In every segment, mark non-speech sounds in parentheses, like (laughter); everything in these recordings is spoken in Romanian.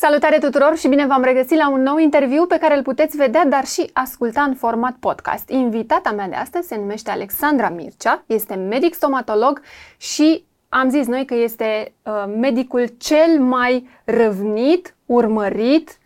Salutare tuturor și bine v-am regăsit la un nou interviu pe care îl puteți vedea, dar și asculta în format podcast. Invitata mea de astăzi se numește Alexandra Mircea, este medic stomatolog și am zis noi că este uh, medicul cel mai răvnit, urmărit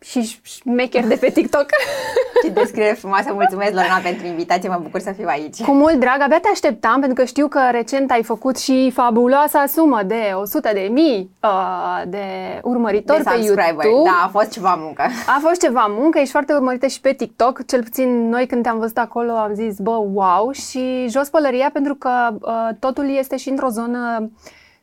și șmecher de pe TikTok. (laughs) Ce descriere frumoasă, mulțumesc Lorena pentru invitație, mă bucur să fiu aici. Cu mult drag, abia te așteptam pentru că știu că recent ai făcut și fabuloasa sumă de 100 de mii uh, de urmăritori de pe YouTube. Da, a fost ceva muncă. A fost ceva muncă, ești foarte urmărită și pe TikTok, cel puțin noi când te-am văzut acolo am zis, bă, wow, și jos pălăria pentru că uh, totul este și într-o zonă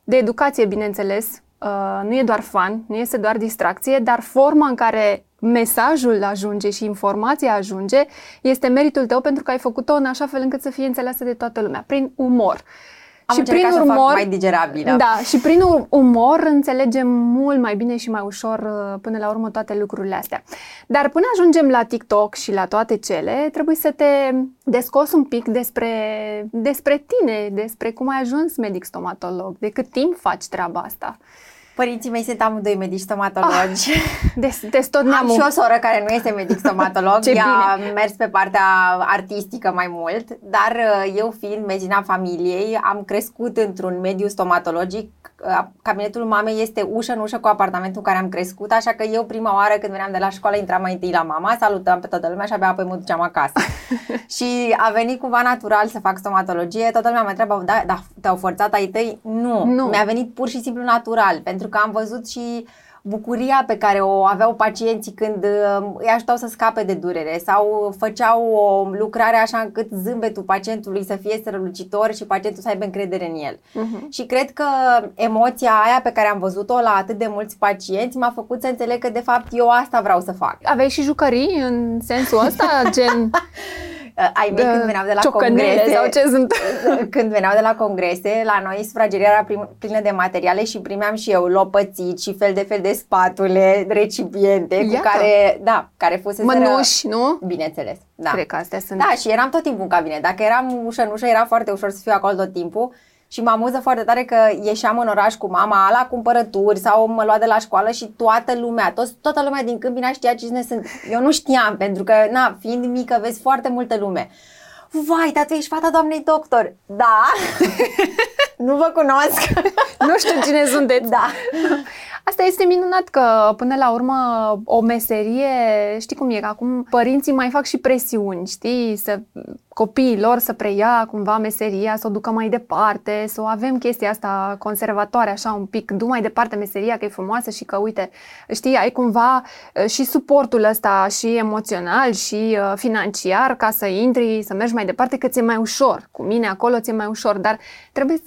de educație, bineînțeles, Uh, nu e doar fan, nu este doar distracție, dar forma în care mesajul ajunge și informația ajunge este meritul tău pentru că ai făcut-o în așa fel încât să fie înțeleasă de toată lumea, prin umor. Am și prin umor, să fac mai digerabilă. Da, și prin umor înțelegem mult mai bine și mai ușor uh, până la urmă toate lucrurile astea. Dar până ajungem la TikTok și la toate cele, trebuie să te descos un pic despre, despre tine, despre cum ai ajuns medic stomatolog, de cât timp faci treaba asta. Părinții mei sunt amândoi medici stomatologi. Ah, des, des tot Am și o soră care nu este medic stomatolog. Ce Ea a mers pe partea artistică mai mult, dar uh, eu fiind mezina familiei, am crescut într-un mediu stomatologic cabinetul mamei este ușă în ușă cu apartamentul în care am crescut, așa că eu prima oară când veneam de la școală intram mai întâi la mama, salutam pe toată lumea și abia apoi mă duceam acasă. (laughs) și a venit cumva natural să fac stomatologie, toată lumea mă întreabă, da, da, te-au forțat ai tăi? Nu, nu, mi-a venit pur și simplu natural, pentru că am văzut și bucuria pe care o aveau pacienții când uh, îi ajutau să scape de durere sau făceau o lucrare așa încât zâmbetul pacientului să fie strălucitor și pacientul să aibă încredere în el. Uh-huh. Și cred că emoția aia pe care am văzut-o la atât de mulți pacienți m-a făcut să înțeleg că de fapt eu asta vreau să fac. Aveai și jucării în sensul ăsta, gen Uh, (laughs) ai mei când veneau de la congrese. sau ce sunt? (laughs) când veneau de la congrese, la noi sufrageria era prim, plină de materiale și primeam și eu lopățici și fel de fel de spatule, recipiente Iată. cu care, da, care fusese Mănuși, nu? Bineînțeles, da. Cred că astea sunt. Da, și eram tot timpul în cabinet. Dacă eram ușă în ușă, era foarte ușor să fiu acolo tot timpul. Și mă amuză foarte tare că ieșeam în oraș cu mama la cumpărături sau mă lua de la școală și toată lumea, toți, toată lumea din Câmpina știa cine sunt. Eu nu știam, pentru că, na, fiind mică, vezi foarte multă lume. Vai, dar tu ești fata doamnei doctor. Da. (laughs) nu vă cunosc. nu știu cine sunteți. Da. Asta este minunat că până la urmă o meserie, știi cum e, că acum părinții mai fac și presiuni, știi, să copiii lor să preia cumva meseria, să o ducă mai departe, să o avem chestia asta conservatoare, așa un pic, du mai departe meseria că e frumoasă și că, uite, știi, ai cumva uh, și suportul ăsta și emoțional și uh, financiar ca să intri, să mergi mai departe, că ți-e mai ușor. Cu mine acolo ți-e mai ușor, dar trebuie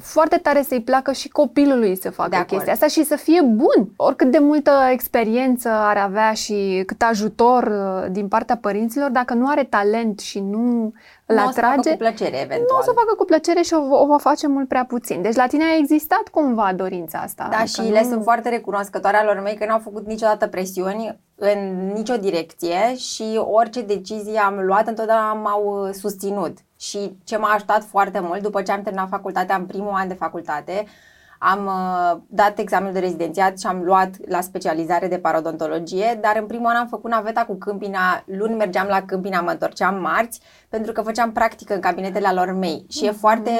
foarte tare să-i placă și copilului să facă de chestia asta și să fie bun. Oricât de multă experiență ar avea și cât ajutor uh, din partea părinților, dacă nu are talent și nu îl atrage... Nu o să facă cu plăcere, eventual. Nu o să facă cu plăcere și o, o va face mult prea puțin. Deci la tine a existat cumva dorința asta. Da, adică și nu... le sunt foarte recunoscătoare alor mei că n-au făcut niciodată presiuni în nicio direcție și orice decizie am luat întotdeauna m-au uh, susținut. Și ce m-a ajutat foarte mult, după ce am terminat facultatea, în primul an de facultate, am uh, dat examenul de rezidențiat și am luat la specializare de parodontologie, dar în primul an am făcut naveta cu Câmpina, luni mergeam la Câmpina, mă întorceam marți, pentru că făceam practică în cabinetele lor mei. Și e foarte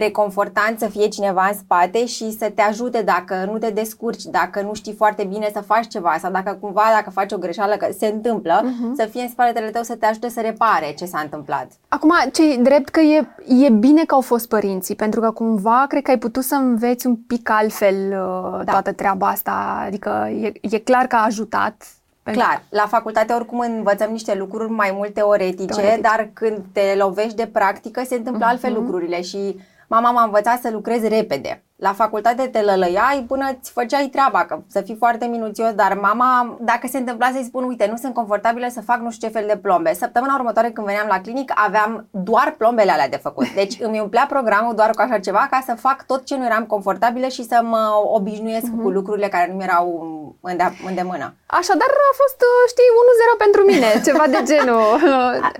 reconfortant să fie cineva în spate și să te ajute dacă nu te descurci, dacă nu știi foarte bine să faci ceva sau dacă cumva dacă faci o greșeală că se întâmplă, uh-huh. să fie în spatele tău să te ajute să repare ce s-a întâmplat. Acum, ce drept că e, e bine că au fost părinții, pentru că cumva cred că ai putut să înveți un pic altfel uh, da. toată treaba asta, adică e, e clar că a ajutat Clar, la facultate oricum învățăm niște lucruri mai mult teoretice, teoretic. dar când te lovești de practică se întâmplă uh-huh. altfel lucrurile și Mama m-a învățat să lucrez repede. La facultate te lălăiai până îți făceai treaba, că să fii foarte minuțios, dar mama, dacă se întâmpla să-i spun, uite, nu sunt confortabilă să fac nu știu ce fel de plombe. Săptămâna următoare când veneam la clinic aveam doar plombele alea de făcut. Deci îmi umplea programul doar cu așa ceva ca să fac tot ce nu eram confortabilă și să mă obișnuiesc uh-huh. cu lucrurile care nu mi erau îndemână. Așadar a fost, uh, știi, 1-0 pentru mine, (laughs) ceva de genul.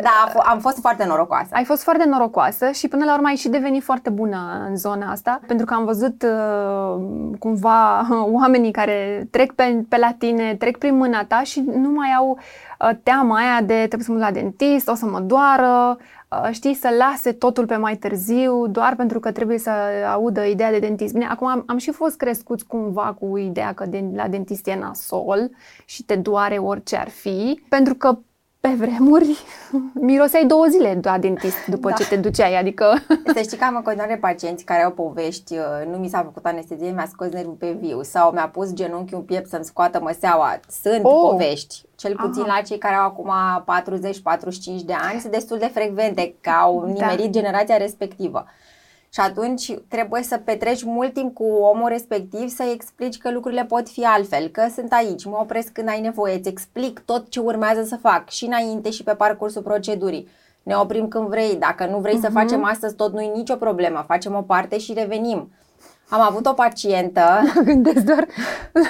da, am fost foarte norocoasă. Ai fost foarte norocoasă și până la urmă ai și devenit foarte bună în zona asta, pentru că am văzut uh, cumva (laughs) oamenii care trec pe, pe la tine, trec prin mâna ta și nu mai au uh, teama aia de trebuie să mă duc la dentist, o să mă doară, Uh, știi, să lase totul pe mai târziu, doar pentru că trebuie să audă ideea de dentist. Bine, acum am, am și fost crescuți cumva cu ideea că de, la dentist e nasol și te doare orice ar fi, pentru că pe vremuri (laughs) miroseai două zile la dentist după da. ce te duceai, adică... (laughs) Să știi că am în continuare pacienți care au povești, uh, nu mi s-a făcut anestezie, mi-a scos nervul pe viu sau mi-a pus genunchiul în piept să-mi scoată măseaua. Sunt oh. povești, cel puțin Aha. la cei care au acum 40-45 de ani, sunt destul de frecvente, că au da. nimerit da. generația respectivă. Și atunci trebuie să petreci mult timp cu omul respectiv să-i explici că lucrurile pot fi altfel, că sunt aici, mă opresc când ai nevoie, îți explic tot ce urmează să fac și înainte și pe parcursul procedurii. Ne oprim când vrei, dacă nu vrei uh-huh. să mhm. facem astăzi tot, nu-i nicio problemă, facem o parte și revenim. Am avut o pacientă. (laughs) Gândesc doar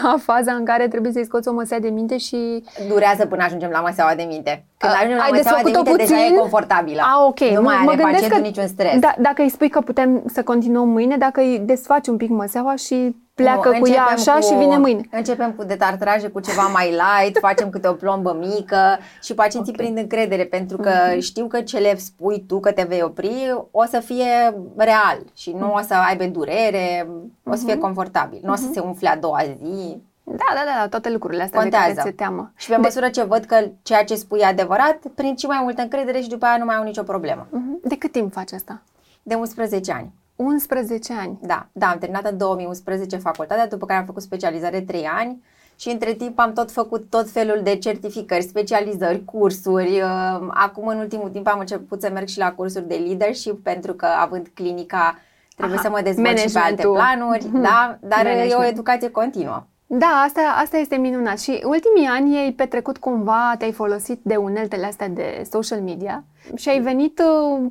la faza în care trebuie să-i scoți o măsea de minte și... Durează până ajungem la măseaua de minte. Când ajungem la măseaua de minte, puțin? deja e confortabilă. A, ok. Nu mai are pacientul că, niciun stres. Da, dacă îi spui că putem să continuăm mâine, dacă îi desfaci un pic măseaua și pleacă nu, cu ea așa cu, și vine mâine. Începem cu detartraje, cu ceva mai light, (laughs) facem câte o plombă mică și pacienții okay. prind încredere pentru că mm-hmm. știu că ce le spui tu că te vei opri o să fie real și nu mm-hmm. o să aibă durere, o să fie mhm. confortabil, nu mm-hmm. o să mhm. se umfle a doua zi. Da, da, da, da, toate lucrurile astea Contează. de care se teamă. Și pe de... măsură ce văd că ceea ce spui e adevărat, prind și mai multă încredere și după aia nu mai au nicio problemă. Mm-hmm. De cât timp faci asta? De 11 ani. 11 ani. Da, da, am terminat în 2011 facultatea, după care am făcut specializare 3 ani și între timp am tot făcut tot felul de certificări, specializări, cursuri. Uh, acum, în ultimul timp, am început să merg și la cursuri de leadership, pentru că, având clinica, trebuie Aha, să mă dezvolt și pe alte planuri, da, dar e o educație continuă. Da, asta, asta este minunat. Și ultimii ani ai petrecut cumva, te-ai folosit de uneltele astea de social media și ai venit uh,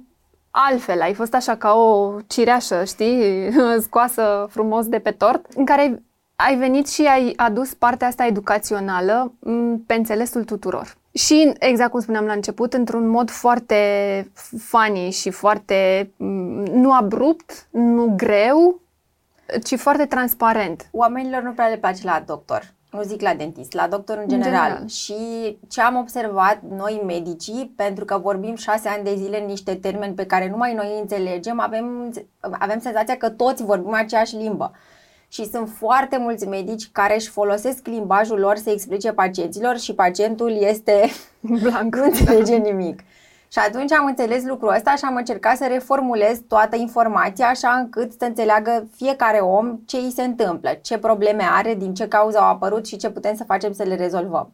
altfel, ai fost așa ca o cireașă, știi, (laughs) scoasă frumos de pe tort, în care ai, ai venit și ai adus partea asta educațională pe înțelesul tuturor. Și, exact cum spuneam la început, într-un mod foarte funny și foarte, nu abrupt, nu greu, ci foarte transparent. Oamenilor nu prea le place la doctor nu zic la dentist, la doctor în general. în general. Și ce am observat noi medicii, pentru că vorbim șase ani de zile în niște termeni pe care numai noi îi înțelegem, avem, avem senzația că toți vorbim aceeași limbă. Și sunt foarte mulți medici care își folosesc limbajul lor să explice pacienților și pacientul este blanc, (laughs) nu înțelege nimic. Și atunci am înțeles lucrul ăsta și am încercat să reformulez toată informația așa încât să înțeleagă fiecare om ce îi se întâmplă, ce probleme are, din ce cauză au apărut și ce putem să facem să le rezolvăm.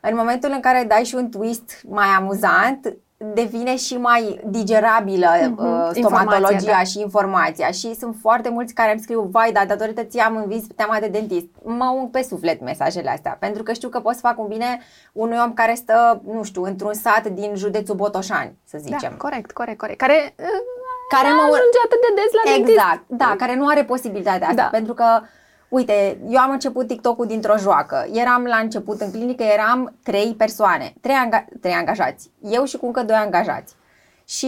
În momentul în care dai și un twist mai amuzant, devine și mai digerabilă uh-huh. stomatologia da. și informația și sunt foarte mulți care îmi scriu vai, da, datorită ție am învins teama de dentist. Mă ung pe suflet mesajele astea, pentru că știu că pot să fac un bine unui om care stă, nu știu, într-un sat din județul Botoșani, să zicem. Da, corect, corect, corect. Care, uh, care mă ajunge atât de des la exact, dentist. Exact, da, care nu are posibilitatea asta, da. pentru că Uite, eu am început TikTok-ul dintr-o joacă. Eram la început în clinică, eram trei persoane, trei, anga- trei angajați. Eu și cu încă doi angajați. Și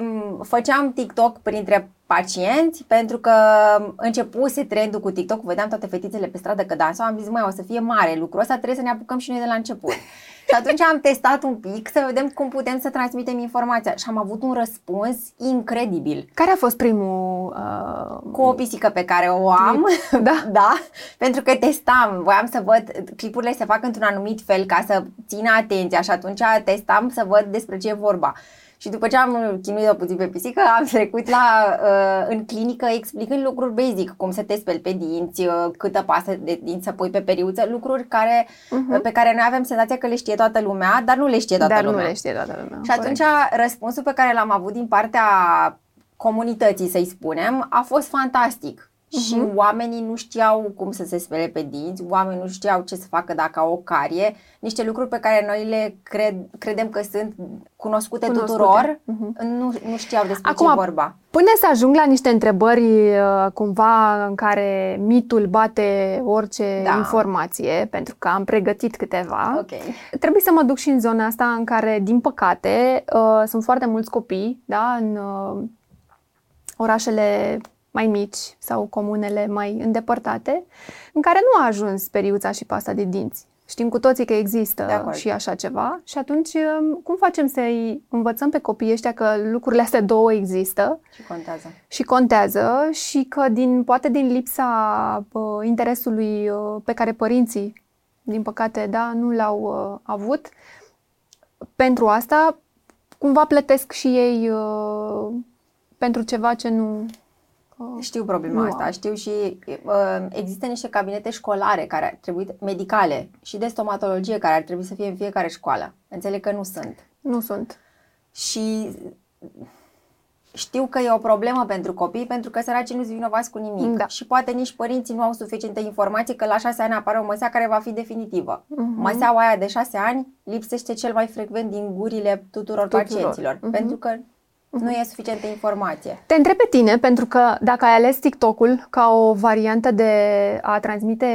mm, făceam TikTok printre pacienți pentru că începuse trendul cu TikTok, vedeam toate fetițele pe stradă că dansau, am zis, mai o să fie mare lucrul ăsta, trebuie să ne apucăm și noi de la început. (laughs) Și atunci am testat un pic să vedem cum putem să transmitem informația și am avut un răspuns incredibil. Care a fost primul? Uh... Cu o pisică pe care o am, (laughs) da. da, pentru că testam, voiam să văd, clipurile se fac într-un anumit fel ca să țină atenția și atunci testam să văd despre ce e vorba. Și după ce am chinuit-o puțin pe pisică, am trecut la, uh, în clinică explicând lucruri basic, cum să te speli pe dinți, uh, câtă pasă de dinți să pui pe periuță, lucruri care, uh-huh. pe care noi avem senzația că le știe toată lumea, dar nu le știe toată dar lumea. nu le știe toată lumea. Și atunci răspunsul pe care l-am avut din partea comunității, să-i spunem, a fost fantastic. Și uh-huh. oamenii nu știau cum să se spele pe dinți, oamenii nu știau ce să facă dacă au o carie, niște lucruri pe care noi le cred, credem că sunt cunoscute, cunoscute. tuturor, uh-huh. nu, nu știau despre Acum, ce vorba. Până să ajung la niște întrebări uh, cumva în care mitul bate orice da. informație, pentru că am pregătit câteva, okay. trebuie să mă duc și în zona asta în care, din păcate, uh, sunt foarte mulți copii, da, în uh, orașele mai mici sau comunele mai îndepărtate, în care nu a ajuns periuța și pasta de dinți. Știm cu toții că există și așa ceva și atunci um, cum facem să-i învățăm pe copiii ăștia că lucrurile astea două există? Și contează. Și contează și că din, poate din lipsa uh, interesului uh, pe care părinții, din păcate, da, nu l-au uh, avut, pentru asta cumva plătesc și ei uh, pentru ceva ce nu știu problema nu asta, am. știu și uh, există niște cabinete școlare care ar trebui, medicale și de stomatologie care ar trebui să fie în fiecare școală. Înțeleg că nu sunt. Nu sunt. Și știu că e o problemă pentru copii pentru că săracii nu-s vinovați cu nimic. Da. Și poate nici părinții nu au suficientă informație că la șase ani apare o măsea care va fi definitivă. Uh-huh. Măseaua aia de șase ani lipsește cel mai frecvent din gurile tuturor, tuturor. pacienților. Uh-huh. Pentru că nu e suficientă informație. Te întreb pe tine, pentru că dacă ai ales TikTok-ul ca o variantă de a transmite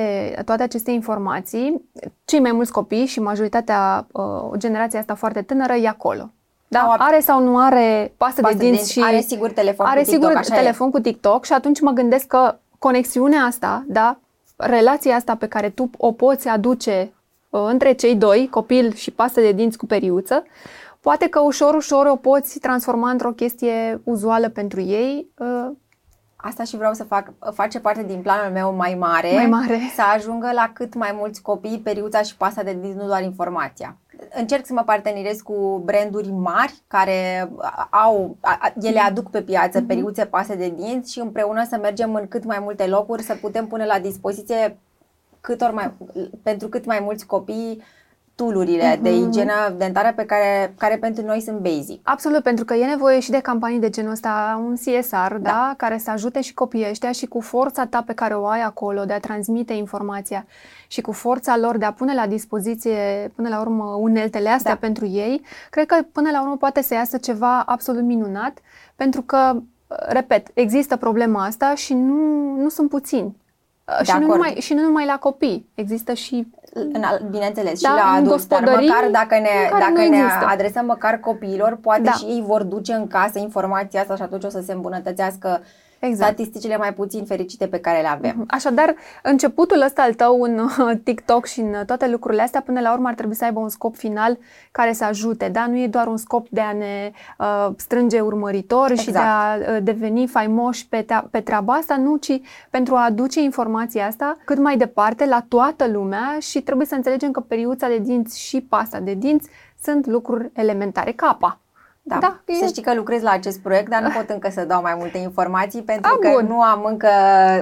toate aceste informații, cei mai mulți copii și majoritatea, uh, generația asta foarte tânără, e acolo. Da? Au, are sau nu are pastă, pastă de dinți de și... Are sigur telefon are cu TikTok, sigur telefon e. cu TikTok și atunci mă gândesc că conexiunea asta, da, relația asta pe care tu o poți aduce uh, între cei doi, copil și pastă de dinți cu periuță, poate că ușor, ușor o poți transforma într-o chestie uzuală pentru ei. Uh, Asta și vreau să fac, face parte din planul meu mai mare, mai mare, să ajungă la cât mai mulți copii periuța și pasta de dinți, nu doar informația. Încerc să mă parteneriez cu branduri mari care au, ele aduc pe piață mm-hmm. periuțe, pase de dinți și împreună să mergem în cât mai multe locuri, să putem pune la dispoziție cât ori mai, pentru cât mai mulți copii tulurile uh-huh. de mhm. igienă dentară pe care, care pentru noi sunt basic. Absolut, pentru că e nevoie și de campanii de genul ăsta, un CSR, da. da, care să ajute și copiii ăștia și cu forța ta pe care o ai acolo de a transmite informația și cu forța lor de a pune la dispoziție până la urmă uneltele astea da. pentru ei, cred că până la urmă poate să iasă ceva absolut minunat, pentru că, repet, există problema asta și nu, nu sunt puțini. De și, nu numai, și nu numai la copii, există și în, bineînțeles, da, și la adulți, dar măcar dacă ne, dacă ne adresăm măcar copiilor, poate da. și ei vor duce în casă informația asta și atunci o să se îmbunătățească exact. statisticile mai puțin fericite pe care le avem. Mhm. Așadar, începutul ăsta al tău în uh, TikTok și în uh, toate lucrurile astea, până la urmă ar trebui să aibă un scop final care să ajute, da? Nu e doar un scop de a ne uh, strânge urmăritori exact. și de a uh, deveni faimoși pe, te- pe treaba asta, nu, ci pentru a aduce informația asta cât mai departe la toată lumea și trebuie să înțelegem că periuța de dinți și pasta de dinți sunt lucruri elementare. Capa, da. da e... Să știi că lucrez la acest proiect, dar nu pot încă să dau mai multe informații pentru a, că bun. nu am încă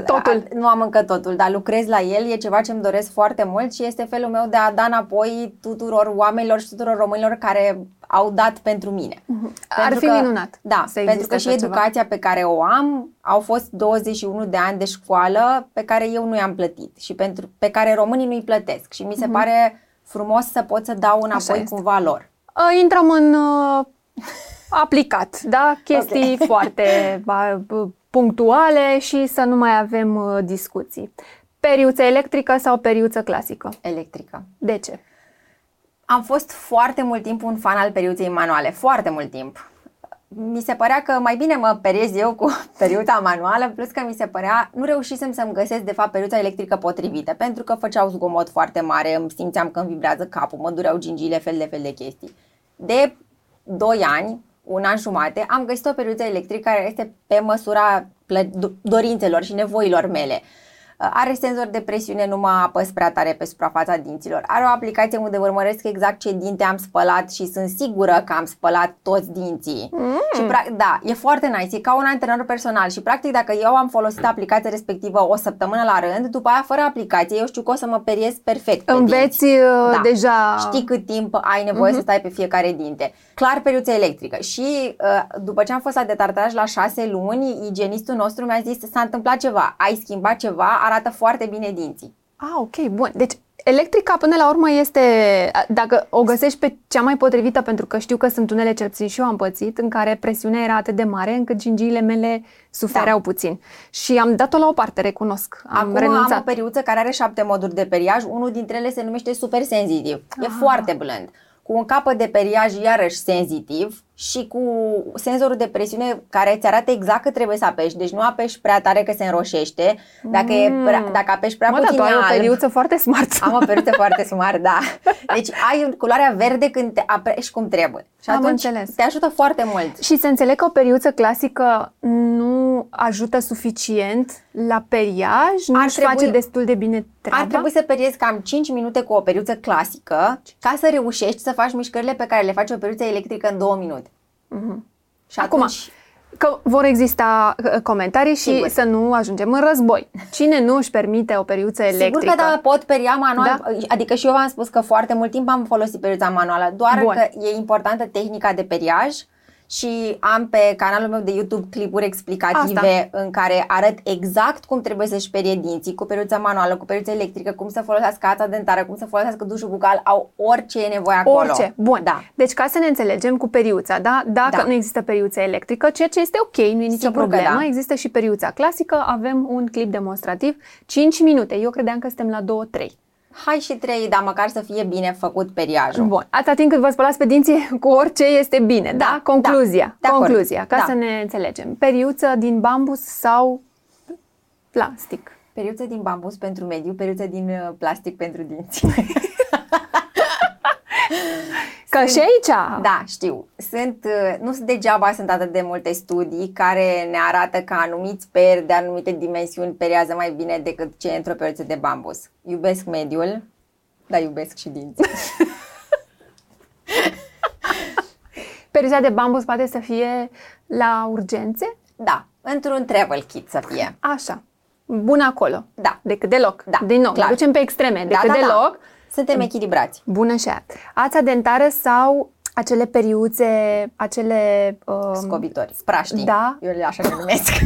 totul. A, nu am încă totul, dar lucrez la el, e ceva ce îmi doresc foarte mult și este felul meu de a da înapoi tuturor oamenilor și tuturor românilor care au dat pentru mine. Uh-huh. Ar fi că, minunat. Da, pentru că și educația ceva. pe care o am au fost 21 de ani de școală pe care eu nu i-am plătit și pentru pe care românii nu-i plătesc și mi se uh-huh. pare frumos să pot să dau înapoi cumva lor. Uh, intrăm în uh, aplicat, da? Chestii okay. (laughs) foarte punctuale și să nu mai avem uh, discuții. Periuță electrică sau periuță clasică? Electrică. De ce? Am fost foarte mult timp un fan al periuței manuale, foarte mult timp. Mi se părea că mai bine mă periez eu cu (laughs) periuța manuală, plus că mi se părea, nu reușisem să-mi găsesc de fapt periuța electrică potrivită, pentru că făceau zgomot foarte mare, îmi simțeam că îmi vibrează capul, mă dureau gingile, fel de fel de chestii. De 2 ani, un an jumate, am găsit o periuță electrică care este pe măsura dorințelor și nevoilor mele. Are senzor de presiune, nu mă apăs prea tare pe suprafața dinților. Are o aplicație unde urmăresc exact ce dinte am spălat și sunt sigură că am spălat toți dinții. Mm. Și, da, e foarte nice, e ca un antrenor personal și practic dacă eu am folosit aplicația respectivă o săptămână la rând, după aia fără aplicație, eu știu că o să mă periez perfect pe Înveți dinți. Uh, da. deja... Știi cât timp ai nevoie mm-hmm. să stai pe fiecare dinte. Clar periuță electrică. Și uh, după ce am fost la detartraj la șase luni, igienistul nostru mi-a zis s-a întâmplat ceva, ai schimbat ceva, arată foarte bine dinții. Ah, ok, bun. Deci electrica până la urmă este, dacă o găsești pe cea mai potrivită, pentru că știu că sunt unele, cel puțin și eu am pățit, în care presiunea era atât de mare încât gingiile mele sufereau da. puțin. Și am dat-o la o parte, recunosc. Am Acum renunțat. am o periuță care are șapte moduri de periaj, unul dintre ele se numește super senzitiv. E ah. foarte blând cu un capăt de periaj iarăși senzitiv și cu senzorul de presiune care îți arată exact că trebuie să apeși. Deci nu apeși prea tare că se înroșește. Dacă, mm. e prea, dacă apeși prea mă, puțin dar tu ai alb, o periuță foarte smart. Am o periuță (laughs) foarte smart, da. Deci ai culoarea verde când te apeși cum trebuie. Și Am atunci înțeles. te ajută foarte mult. Și să înțeleg că o periuță clasică nu ajută suficient la periaj, nu își face destul de bine treaba. Ar trebui să periezi cam 5 minute cu o periuță clasică ca să reușești să faci mișcările pe care le face o periuță electrică în 2 minute. Mm-hmm. Și Acum, atunci... că vor exista uh, comentarii și Sigur. să nu ajungem în război. Cine nu își permite o periuță electrică? Sigur că da, pot peria manual, da? adică și eu v-am spus că foarte mult timp am folosit periuța manuală, doar Bun. că e importantă tehnica de periaj și am pe canalul meu de YouTube clipuri explicative Asta. în care arăt exact cum trebuie să-și perie dinții, cu periuța manuală, cu periuța electrică, cum să folosească ața dentară, cum să folosească dușul bucal, au orice e nevoie acolo. Orice, bun. Da. Deci ca să ne înțelegem cu periuța, da? Dacă da. nu există periuța electrică, ceea ce este ok, nu e nicio Sigur problemă, da. există și periuța clasică, avem un clip demonstrativ, 5 minute, eu credeam că suntem la 2-3 hai și trei, dar măcar să fie bine făcut periajul. Bun. Atâta timp cât vă spălați pe dinții (laughs) cu orice este bine, da? da? Concluzia. Da, Concluzia, ca da. să ne înțelegem. Periuță din bambus sau plastic? Periuță din bambus pentru mediu, periuță din uh, plastic pentru dinți. (laughs) (laughs) Că și aici... Da, știu. Sunt, uh, nu sunt degeaba, sunt atât de multe studii care ne arată că anumiți peri de anumite dimensiuni periază mai bine decât ce într-o periuță de bambus. Iubesc mediul, dar iubesc și dinții. (laughs) Periuța de bambus poate să fie la urgențe? Da, într-un travel kit să fie. Așa. Bun acolo. Da. Decât deloc. Da, Din nou, clar. ducem pe extreme. Da, Decât da, da. deloc. Suntem echilibrați. Bună și aia. Ața dentară sau acele periuțe, acele... Um, Scobitori, spraștii. Da. Eu le așa le numesc. (laughs)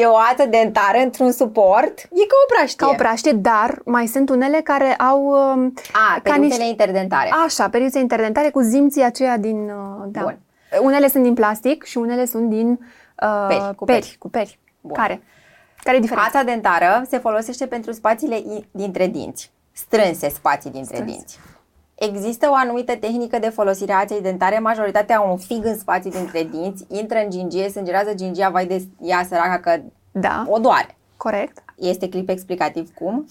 e o ață dentară într-un suport, e ca o praștie. Ca o praștie, dar mai sunt unele care au... Um, A, periuțele niște... interdentare. Așa, periuțe interdentare cu zimții aceia din... Uh, da. Bun. Unele sunt din plastic și unele sunt din uh, Peri, cu peri. peri. Cu peri. Care? Care e diferența? Ața dentară se folosește pentru spațiile i- dintre dinți, strânse spații dintre Strâns. dinți. Există o anumită tehnică de folosire a aței dentare, majoritatea au un fig în spații dintre dinți, intră în gingie, sângerează gingia, vai de ea săraca că Da, o doare. corect. Este clip explicativ cum.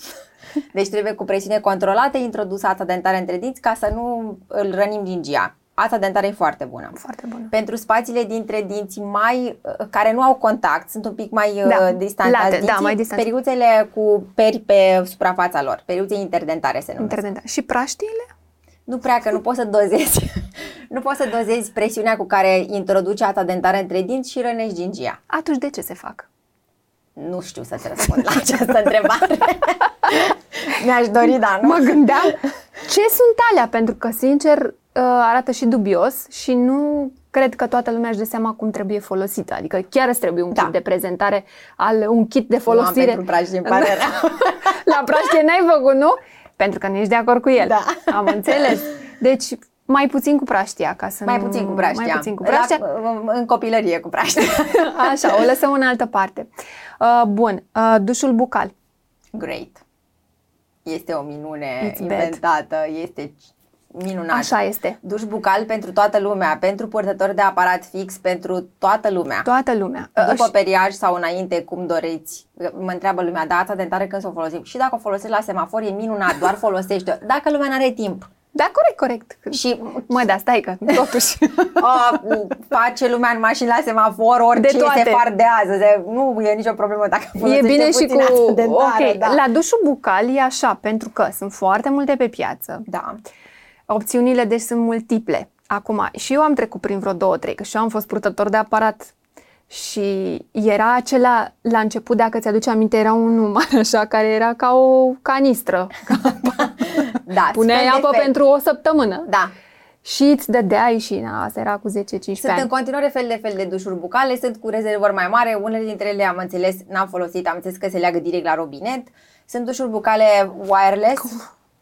Deci trebuie cu presiune controlată introdusă ața dentară între dinți ca să nu îl rănim gingia. Ața dentară e foarte bună. Foarte bună. Pentru spațiile dintre dinți mai uh, care nu au contact, sunt un pic mai Da, da, distantați late, da, dinții, mai distanți. periuțele cu peri pe suprafața lor, periuțe interdentare se numesc. Interdentar. Și praștiile? Nu prea că nu poți să dozezi. (laughs) nu poți să dozezi presiunea cu care introduci ata dentară între dinți și rănești gingia. Atunci de ce se fac? Nu știu să-ți răspund la această întrebare. (laughs) Mi-aș dori, dar nu. Mă gândeam ce sunt alea, pentru că, sincer, uh, arată și dubios și nu cred că toată lumea își dă seama cum trebuie folosită. Adică chiar îți trebuie un Da. kit de prezentare, al, un kit de Nu am folosire. pentru praștie, îmi pare (laughs) rău. La praștie n-ai făcut, nu? Pentru că nu ești de acord cu el. Da. Am înțeles. Deci, mai puțin cu praștia, ca să Mai nu... puțin cu praștia. Mai puțin cu praștia. La, în copilărie cu praștia. (laughs) Așa, o lăsăm în altă parte. Uh, bun, uh, dușul bucal. Great. Este o minune It's bad. inventată, este minunat. Așa este. Duș bucal pentru toată lumea, pentru purtători de aparat fix, pentru toată lumea. Toată lumea. După Uh, periaj sau înainte, cum doriți. Mă întreabă lumea, da, ața dentară când să o folosim? Și dacă o folosești la semafor, e minunat, doar folosește Dacă lumea nu are timp. Da, corect, corect. Și Mă, da, stai că, totuși. (laughs) a, face lumea în mașini la semafor, orice De toate. se fardează. Se, nu e nicio problemă dacă E folosește bine și puțin cu... asta dentară, ok, da. la dușul bucal e așa, pentru că sunt foarte multe pe piață. da. Opțiunile deci sunt multiple. Acum, și eu am trecut prin vreo două, trei, că și eu am fost purtător de aparat și era acela, la început, dacă ți-aduce aminte, era un număr (laughs) așa, care era ca o canistră. (laughs) da Puneai fel de apă fel. pentru o săptămână. Da. Și îți dădeai și, na, asta era cu 10-15 Sunt în ani. continuare fel de fel de dușuri bucale, sunt cu rezervări mai mari, unele dintre ele am înțeles, n-am folosit, am înțeles că se leagă direct la robinet. Sunt dușuri bucale wireless,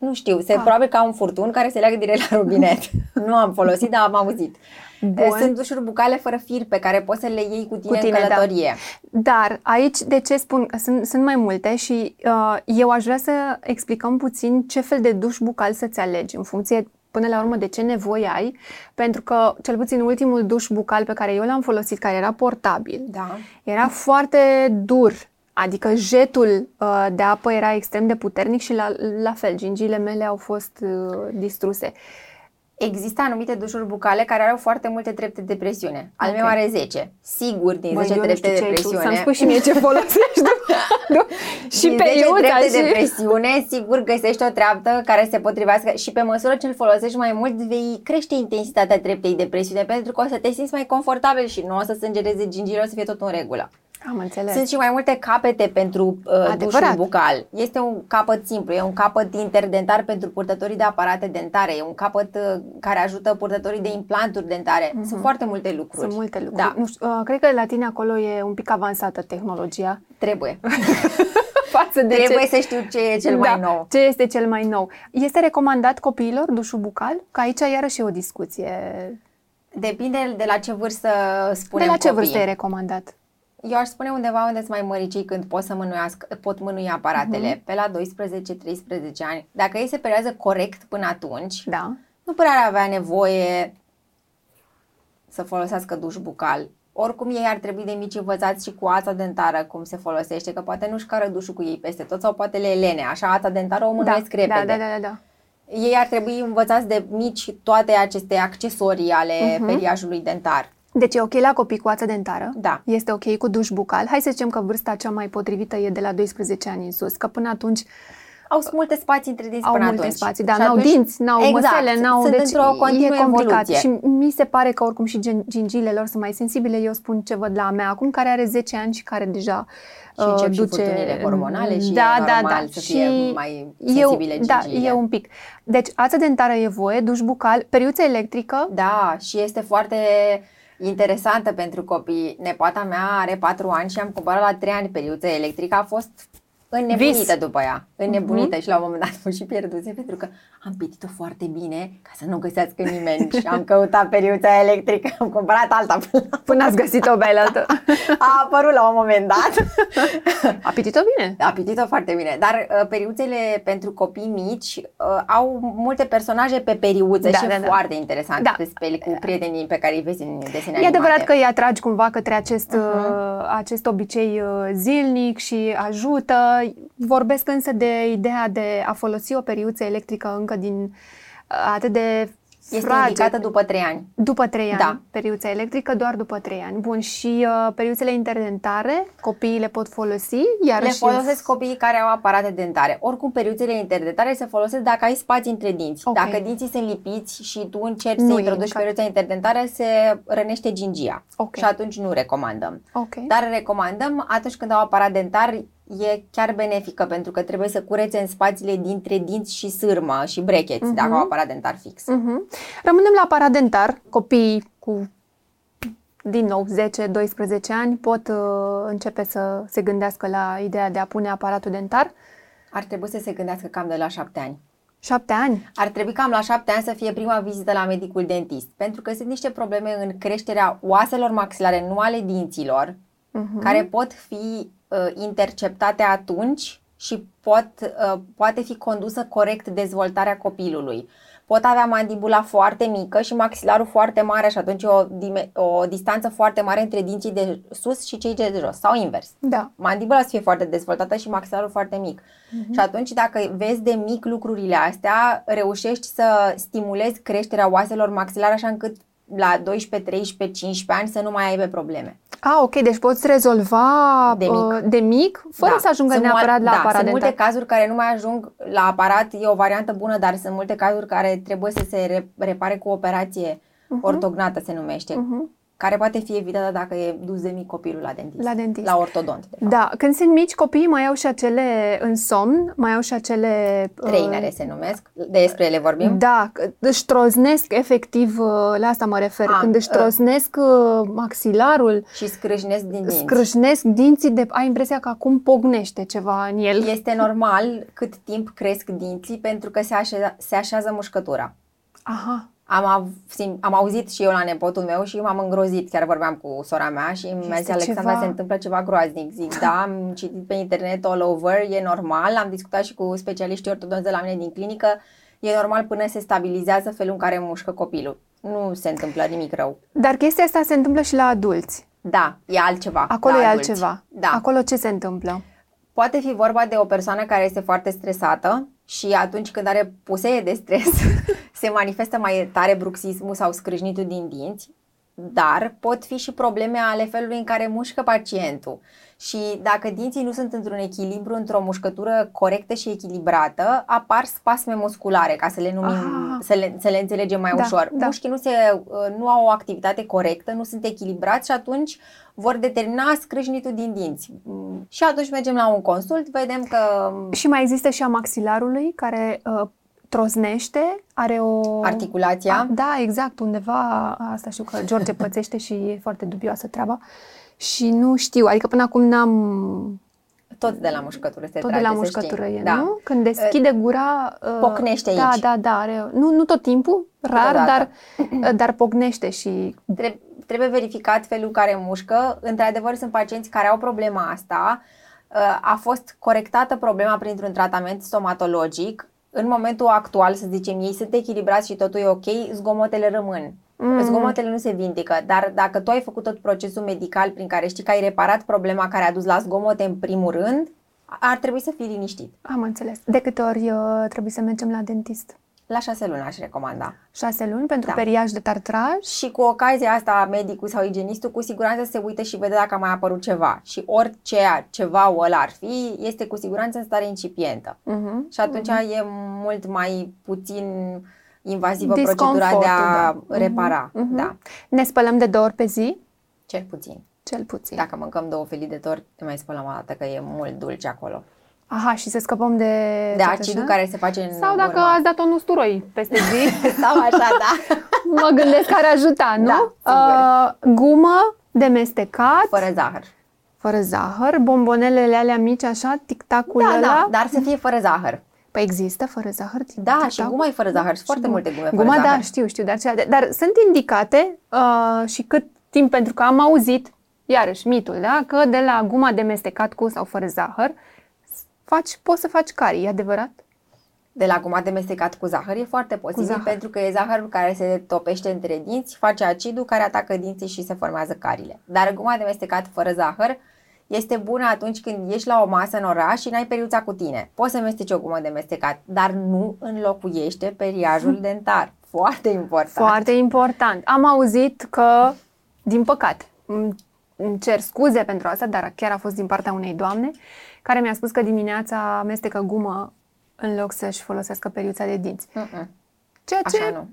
nu știu, se Ah. probabil ca un furtun care se leagă direct la robinet. (laughs) nu am folosit, dar am auzit. Bun. Sunt dușuri bucale fără fir pe care poți să le iei cu tine, Cu tine, în da. călătorie. Dar aici, de ce spun că sunt, sunt mai multe și uh, eu aș vrea să explicăm puțin ce fel de duș bucal să-ți alegi în funcție până la urmă de ce nevoie ai, pentru că cel puțin ultimul duș bucal pe care eu l-am folosit, care era portabil, Da. era foarte dur, adică jetul uh, de apă era extrem de puternic și la, la fel, gingiile mele au fost uh, distruse. Există anumite dușuri bucale care au foarte multe trepte de presiune. Al Ok. meu are 10. Sigur, din Băi, 10 eu nu trepte știu de ce ai tu, presiune. Să-mi spui și mie ce folosești. (laughs) nu? Nu? și din pe 10 iuța trepte de și... presiune, sigur găsești o treaptă care se potrivească și pe măsură ce îl folosești mai mult, vei crește intensitatea treptei de presiune pentru că o să te simți mai confortabil și nu o să sângereze gingiile, o să fie tot în regulă. Am înțeles. Sunt și mai multe capete pentru uh, Adevărat. dușul bucal. Este un capăt simplu, e un capăt interdentar pentru purtătorii de aparate dentare, e un capăt uh, care ajută purtătorii de implanturi dentare. Sunt foarte multe lucruri. Mhm. Sunt multe lucruri. Da, Nu știu, uh, cred că la tine acolo e un pic avansată tehnologia. trebuie. (laughs) Față de trebuie ce... să știu ce e cel mai da, nou. Ce este cel mai nou? Este recomandat copiilor dușul bucal? Că aici iarăși e o discuție. Depinde de la ce vârstă spunem de la ce copii. vârstă e recomandat? Eu aș spune undeva unde sunt mai măricii când pot să mânuiască, pot mânui aparatele, Mhm. pe la 12-13 ani. Dacă ei se periază corect până atunci, Da. nu prea ar avea nevoie să folosească duș bucal. Oricum ei ar trebui de mici învățați și cu ața dentară cum se folosește, că poate nu-și cară dușul cu ei peste tot sau poate le elene, așa ața dentară o mânuiesc da, repede. da, da, da, da. Ei ar trebui învățați de mici toate aceste accesorii ale Mhm. periajului dentar. Deci e ok la copii cu ață dentară? Da. Este ok cu duș bucal? Hai să zicem că vârsta cea mai potrivită e de la 12 ani în sus, că până atunci Au multe spații între dinți au până multe atunci. spații, dar Și n-au atunci- dinți, n-au exact, măsele, n-au... sunt deci într-o continuă e complicat. evoluție. Și mi se pare că oricum și gen- gingiile lor sunt mai sensibile. Eu spun ce văd la a mea acum, care are 10 ani și care deja Și încep și duce... furtunile hormonale și da, e da, normal da. să fie și mai eu, sensibile Da, gingiile. e un pic. Deci, ață dentară e voie, duș bucal, periuță electrică, Da, și este foarte interesantă pentru copii. Nepoata mea are 4 ani și am cumpărat la 3 ani periuță electrică. A fost înnebunită Vis. după ea. Înnebunită Mhm. și la un moment dat am și pierduse pentru că am pitit-o foarte bine ca să nu găsească nimeni și am căutat periuța electrică. Am cumpărat alta până la până ați găsit o bailaltă. a apărut la un moment dat. A pitit-o bine? A pitit-o foarte bine, dar uh, periuțele pentru copii mici uh, au multe personaje pe periuță Da, și da, e da. foarte interesant Da. să speli cu prietenii pe care îi vezi în desene E adevărat animate. că îi atragi cumva către acest, Mhm. uh, acest obicei uh, zilnic și ajută. Vorbesc însă de ideea de a folosi o periuță electrică încă din uh, atât de Este fraged. indicată după 3 ani. După 3 ani, Da. periuța electrică doar după 3 ani. Bun, și uh, periuțele interdentare, copiii le pot folosi, iar Le folosesc copiii care au aparate dentare. Oricum, periuțele interdentare se folosesc dacă ai spații între dinți. Ok. Dacă dinții sunt lipiți și tu încerci Nu să e introduci indicat. periuța interdentară, se rănește gingia. Ok. Și atunci nu recomandăm. Ok. Dar recomandăm atunci când au aparat dentar, e chiar benefică pentru că trebuie să curețe în spațiile dintre dinți și sârmă și brecheți Mhm. dacă au aparat dentar fix. Mhm. Rămânem la aparat dentar. Copiii cu, din nou, 10-12 ani pot uh, începe să se gândească la ideea de a pune aparatul dentar. Ar trebui să se gândească cam de la șapte ani. 7 ani. Ar trebui cam la șapte ani să fie prima vizită la medicul dentist, pentru că sunt niște probleme în creșterea oaselor maxilare, nu ale dinților, Mhm. care pot fi uh, interceptate atunci și pot, uh, poate fi condusă corect dezvoltarea copilului. Pot avea mandibula foarte mică și maxilarul foarte mare și atunci o, o distanță foarte mare între dinții de sus și cei de jos sau invers. Da. Mandibula să fie foarte dezvoltată și maxilarul foarte mic. Uh-huh. Și atunci dacă vezi de mic lucrurile astea, reușești să stimulezi creșterea oaselor maxilare așa încât la 12, 13, 15 ani să nu mai aibă probleme. Ah, ok, deci poți rezolva de mic, uh, de mic fără da. să ajungă sunt neapărat la da, aparat sunt dentar. multe cazuri care nu mai ajung la aparat, e o variantă bună, dar sunt multe cazuri care trebuie să se repare cu operație uh-huh. ortognată se numește. Uh-huh care poate fi evitată dacă e dus de mic copilul la dentist. La dentist. La ortodont. De da, când sunt mici, copiii mai au și acele în somn, mai au și acele... Uh, Trainere uh, se numesc, despre ele vorbim? Da, își troznesc efectiv, uh, la asta mă refer, A, când își uh. troznesc uh, maxilarul. Și scrâșnesc din dinți. Scrâșnesc dinții, de, ai impresia că acum pognește ceva în el. Este normal cât timp cresc dinții pentru că se, așe, se așează mușcătura. Aha am, av- am auzit și eu la nepotul meu și m-am îngrozit, chiar vorbeam cu sora mea și mi-a zis, Alexandra, ceva... se întâmplă ceva groaznic. Zic, (laughs) da, am citit pe internet all over, e normal, am discutat și cu specialiștii ortodonți de la mine din clinică, e normal până se stabilizează felul în care mușcă copilul. Nu se întâmplă nimic rău. Dar chestia asta se întâmplă și la adulți. Da, e altceva. Acolo e adulți. altceva. Da. Acolo ce se întâmplă? Poate fi vorba de o persoană care este foarte stresată și atunci când are pusee de stres (laughs) se manifestă mai tare bruxismul sau scrâșnitul din dinți, dar pot fi și probleme ale felului în care mușcă pacientul. Și dacă dinții nu sunt într-un echilibru, într-o mușcătură corectă și echilibrată, apar spasme musculare, ca să le numim, ah. să, le, să le înțelegem mai da, ușor. Da. Mușchii nu, se, uh, nu au o activitate corectă, nu sunt echilibrați și atunci vor determina scrâșnitul din dinți. Mm. Și atunci mergem la un consult, vedem că... Și mai există și a maxilarului, care uh, trosnește, are o... Articulația? A, da, exact, undeva, asta știu că George pățește și e foarte dubioasă treaba. Și nu știu, adică până acum n-am... Tot de la mușcătură se Tot trage, de la mușcătură e, da. nu? Când deschide gura... Uh, pocnește da, aici. Da, da, are, nu, nu tot timpul, rar, dar, (clears throat) uh, dar pocnește și... Trebuie, trebuie verificat felul în care mușcă. Într-adevăr, sunt pacienți care au problema asta. Uh, a fost corectată problema printr-un tratament stomatologic în momentul actual, să zicem, ei sunt echilibrați și totul e ok, zgomotele rămân. Mm. Zgomotele nu se vindică, dar dacă tu ai făcut tot procesul medical prin care știi că ai reparat problema care a dus la zgomote în primul rând, ar trebui să fii liniștit. Am înțeles. De câte ori uh, trebuie să mergem la dentist? La șase luni aș recomanda. Șase luni pentru da. periaj de tartraj? Și cu ocazia asta, medicul sau igienistul cu siguranță se uită și vede dacă a mai apărut ceva. Și orice ceva o ar fi, este cu siguranță în stare incipientă. Uh-huh. Și atunci uh-huh. e mult mai puțin invazivă procedura de a da. repara. Uh-huh. Da. Ne spălăm de două ori pe zi? Cel puțin. Cel puțin. Dacă mâncăm două felii de tort, ne mai spălăm o dată, că e mult dulce acolo. Aha, și să scăpăm de... De acidul așa? care se face în Sau dacă urmă. ați dat un usturoi peste zi. (laughs) Sau așa, da. (laughs) mă gândesc că ar ajuta, nu? Da, uh, gumă de mestecat. Fără zahăr. Fără zahăr. Bombonelele alea mici, așa, tic-tacul da, ăla. Da, dar să fie fără zahăr. Păi există fără zahăr? Da, și guma e fără zahăr. Sunt foarte multe gume Guma, fără da, zahăr. știu, știu. Dar, dar sunt indicate uh, și cât timp, pentru că am auzit, iarăși, mitul, da? Că de la guma de mestecat cu sau fără zahăr, faci, poți să faci cari, e adevărat? De la guma de mestecat cu zahăr e foarte posibil pentru că e zahărul care se topește între dinți, face acidul care atacă dinții și se formează carile. Dar guma de mestecat fără zahăr este bună atunci când ești la o masă în oraș și n-ai periuța cu tine. Poți să mesteci o gumă de mestecat, dar nu înlocuiește periajul (laughs) dentar. Foarte important. Foarte important. Am auzit că, din păcate, îmi cer scuze pentru asta, dar chiar a fost din partea unei doamne, care mi-a spus că dimineața amestecă gumă în loc să-și folosească periuța de dinți. Mm-mm. Ceea ce... Așa nu.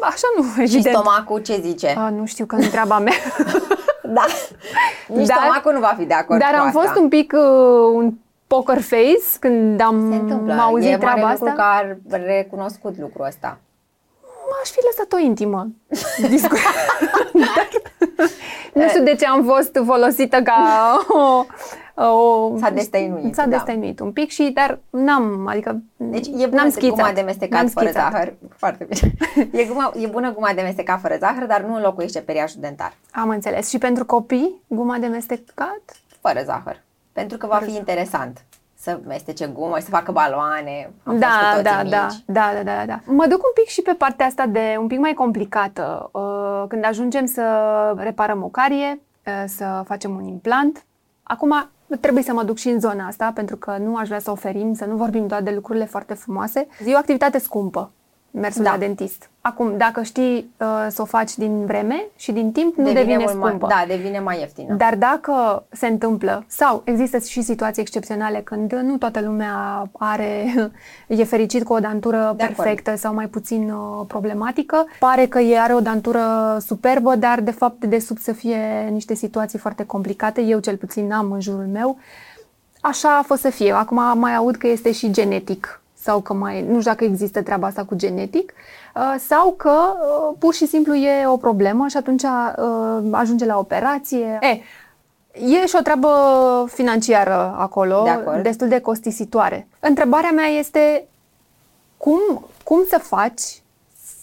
Așa nu, evident. Și stomacul ce zice? A, nu știu, că nu treaba mea. (laughs) da. Nici dar, stomacul nu va fi de acord Dar cu am asta. fost un pic uh, un poker face când am Se întâmplă. auzit e treaba mare asta. lucru că ar recunoscut lucrul ăsta. M-aș fi lăsat-o intimă. (laughs) (laughs) Dar, nu știu de ce am fost folosită ca o o, s-a destăinuit. S-a da. destăinuit un pic și, dar n-am, adică Deci e bună n-am schițat, guma de mestecat n-am fără schițat. zahăr. Foarte bine. E, guma, e bună guma de mestecat fără zahăr, dar nu înlocuiește periajul dentar. Am înțeles. Și pentru copii, guma de mestecat? Fără zahăr. Pentru că va fi interesant să mestece gumă și să facă baloane. Am da, fost cu da, toții da, mici. da, da, da, da. Mă duc un pic și pe partea asta de un pic mai complicată. Uh, Când ajungem să reparăm o carie, uh, să facem un implant, acum trebuie să mă duc și în zona asta, pentru că nu aș vrea să oferim, să nu vorbim doar de lucrurile foarte frumoase. E o activitate scumpă, mersul Da. la dentist. Acum, dacă știi uh, să o faci din vreme și din timp, nu devine, devine mult mai, scumpă. da, devine mai ieftină. Dar dacă se întâmplă, sau există și situații excepționale când nu toată lumea are, (laughs) e fericit cu o dantură De acord. perfectă sau mai puțin uh, problematică, pare că e are o dantură superbă, dar de fapt de sub să fie niște situații foarte complicate, eu cel puțin am în jurul meu, așa a fost să fie. Acum mai aud că este și genetic sau că mai, nu știu dacă există treaba asta cu genetic, uh, sau că uh, pur și simplu e o problemă și atunci uh, ajunge la operație. E, e și o treabă financiară acolo, De acord. destul de costisitoare. Întrebarea mea este cum, cum să faci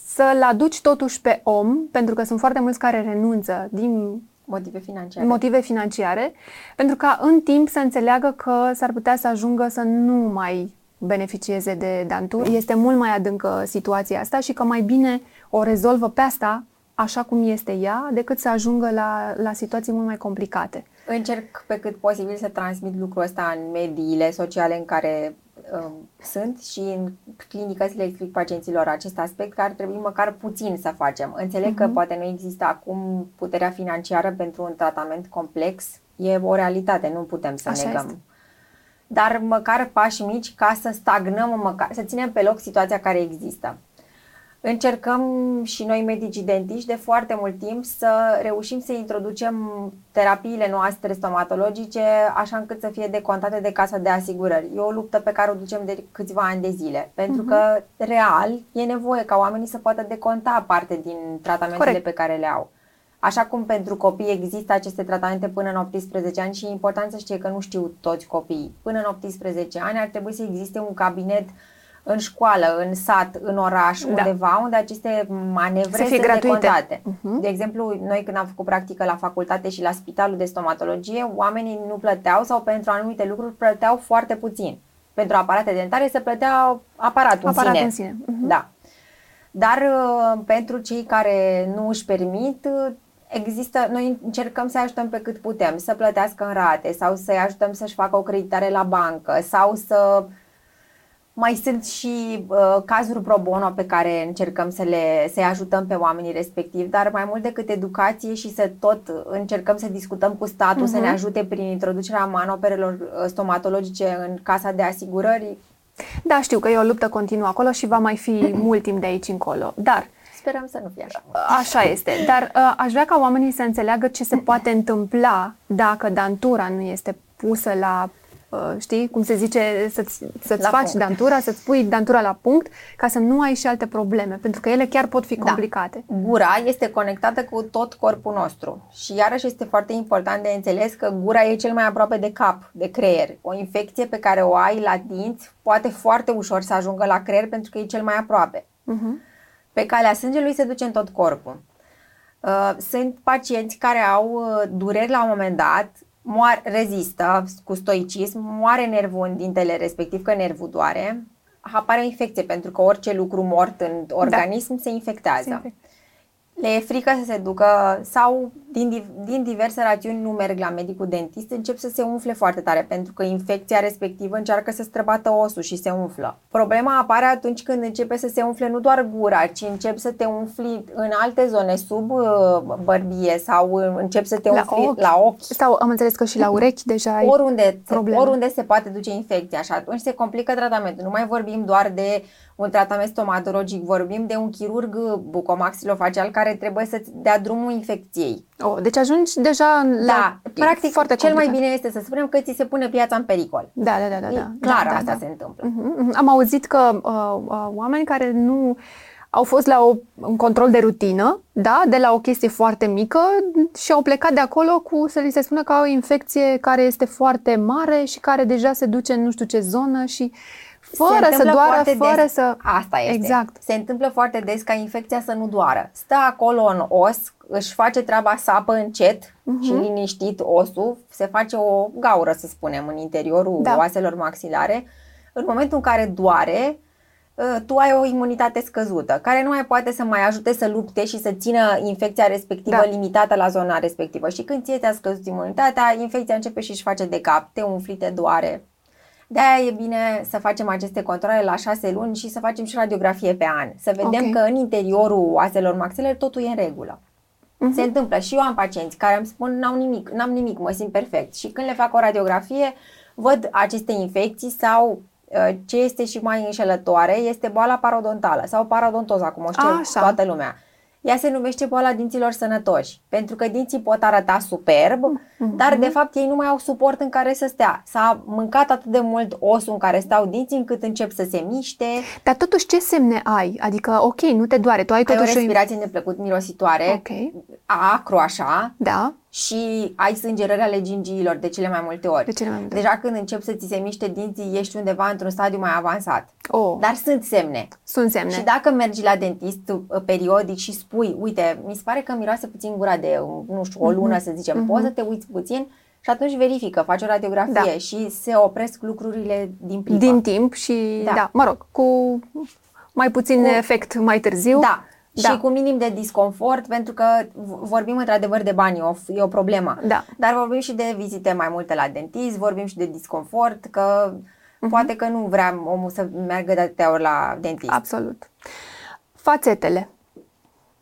să-l aduci totuși pe om, pentru că sunt foarte mulți care renunță din Motive financiare. motive financiare, pentru ca în timp să înțeleagă că s-ar putea să ajungă să nu mai beneficieze de danturi. Este mult mai adâncă situația asta și că mai bine o rezolvă pe asta așa cum este ea, decât să ajungă la, la situații mult mai complicate. Încerc pe cât posibil să transmit lucrul ăsta în mediile sociale în care um, sunt și în clinică să le explic pacienților acest aspect, că ar trebui măcar puțin să facem. Înțeleg Mhm. că poate nu există acum puterea financiară pentru un tratament complex, e o realitate, nu putem să Așa negăm. este. Dar măcar pași mici ca să stagnăm, măcar, să ținem pe loc situația care există. Încercăm și noi medicii dentiști de foarte mult timp să reușim să introducem terapiile noastre stomatologice așa încât să fie decontate de casa de asigurări. E o luptă pe care o ducem de câțiva ani de zile, pentru că real e nevoie ca oamenii să poată deconta parte din tratamentele Corect. pe care le au. Așa cum pentru copii există aceste tratamente până în 18 ani și e important să știe că nu știu toți copiii. Până în 18 ani ar trebui să existe un cabinet în școală, în sat, în oraș, Da. undeva unde aceste manevre Să fie sunt gratuite. decontate. Mhm. De exemplu, noi când am făcut practică la facultate și la spitalul de stomatologie, oamenii nu plăteau sau pentru anumite lucruri plăteau foarte puțin. Pentru aparate dentare se plătea aparatul, Aparatul în sine. în sine. Mhm. Da. Dar uh, pentru cei care nu își permit, uh, există, noi încercăm să ajutăm pe cât putem, să plătească în rate sau să-i ajutăm să-și facă o creditare la bancă sau să mai sunt și uh, cazuri pro bono pe care încercăm să le să ajutăm pe oamenii respectivi, dar mai mult decât educație și să tot încercăm să discutăm cu statul să ne Mhm. ajute prin introducerea manoperelor uh, stomatologice în casa de asigurări. Da, știu că e o luptă continuă acolo și va mai fi (clears throat) mult timp de aici încolo. Dar Sperăm să nu fie așa. Așa este, dar uh, aș vrea ca oamenii să înțeleagă ce se poate întâmpla dacă dantura nu este pusă la, uh, știi, cum se zice, să-ți, să-ți La faci punct. dantura, să-ți pui dantura la punct, ca să nu ai și alte probleme, pentru că ele chiar pot fi Da. complicate. Gura este conectată cu tot corpul nostru și iarăși este foarte important de înțeles că gura e cel mai aproape de cap, de creier. O infecție pe care o ai la dinți poate foarte ușor să ajungă la creier pentru că e cel mai aproape. Uh-huh. Pe calea sângelui se duce în tot corpul. Uh, Sunt pacienți care au uh, dureri la un moment dat, moar, rezistă cu stoicism, moare nervul în dintele respectiv, că nervul doare, apare o infecție pentru că orice lucru mort în organism se infectează. Se Le e frică să se ducă sau din, div- din diverse rațiuni nu merg la medicul dentist, încep să se umfle foarte tare pentru că infecția respectivă încearcă să străbată osul și se umflă. Problema apare atunci când începe să se umfle nu doar gura, ci încep să te umfli în alte zone, sub uh, bărbie sau uh, încep să te La umfli ochi. la ochi. Sau am înțeles că și la urechi deja ai... Oriunde, se, probleme. oriunde se poate duce infecția și atunci se complică tratamentul. Nu mai vorbim doar de un tratament stomatologic, vorbim de un chirurg bucomaxilofacial care trebuie să dea drumul infecției. Oh, deci ajungi deja la... Da, practic foarte cel mai complicat. bine este să spunem că ți se pune piața în pericol. Da, da, da, da. E da. clar da, da, asta da. se întâmplă. Mhm, mhm. Am auzit că uh, uh, oameni care nu au fost la o, un control de rutină, da, de la o chestie foarte mică și au plecat de acolo cu să li se spună că au o infecție care este foarte mare și care deja se duce în nu știu ce zonă și Fără să doară, fără des... să... Asta este. Exact. Se întâmplă foarte des ca infecția să nu doară. Stă acolo în os, își face treaba, sapă încet uh-huh. și liniștit osul, se face o gaură, să spunem, în interiorul da. oaselor maxilare. În momentul în care doare, ă, tu ai o imunitate scăzută, care nu mai poate să mai ajute să lupte și să țină infecția respectivă da. limitată la zona respectivă. Și când ție ți-a scăzut imunitatea, infecția începe și își face de cap, te umfli, te doare. De-aia e bine să facem aceste controle la șase luni și să facem și radiografie pe an. Să vedem okay. că în interiorul oaselor maxilare totul e în regulă. Uh-huh. Se întâmplă și eu am pacienți care îmi spun n-am nimic, n-am nimic, mă simt perfect. Și când le fac o radiografie, văd aceste infecții sau uh, ce este și mai înșelătoare este boala parodontală sau parodontoza, cum o știe Așa. toată lumea. Ea se numește boala dinților sănătoși, pentru că dinții pot arăta superb, mm-hmm. dar de fapt ei nu mai au suport în care să stea. S-a mâncat atât de mult osul în care stau dinții încât încep să se miște. Dar totuși ce semne ai? Adică, ok, nu te doare, tu ai, ai totuși... o respirație neplăcut mirositoare, okay. acru așa, da. Și ai sângerări ale gingiilor de cele mai multe ori. De cele mai multe Deja când încep să ți se miște dinții, ești undeva într-un stadiu mai avansat. Oh. Dar sunt semne. Sunt semne. Și dacă mergi la dentist uh, periodic și spui, uite, mi se pare că miroase puțin gura de, nu știu, o lună, mm-hmm. să zicem, mm-hmm. poți să te uiți puțin și atunci verifică, faci o radiografie da. și se opresc lucrurile din plipă. Din timp și, da, da mă rog, cu mai puțin cu... efect mai târziu. Da, da. și cu minim de disconfort, pentru că vorbim într-adevăr de bani, o, e o problemă. Da. Dar vorbim și de vizite mai multe la dentist, vorbim și de disconfort, că uh-huh. poate că nu vrea omul să meargă de atâtea ori la dentist. Absolut. Fațetele.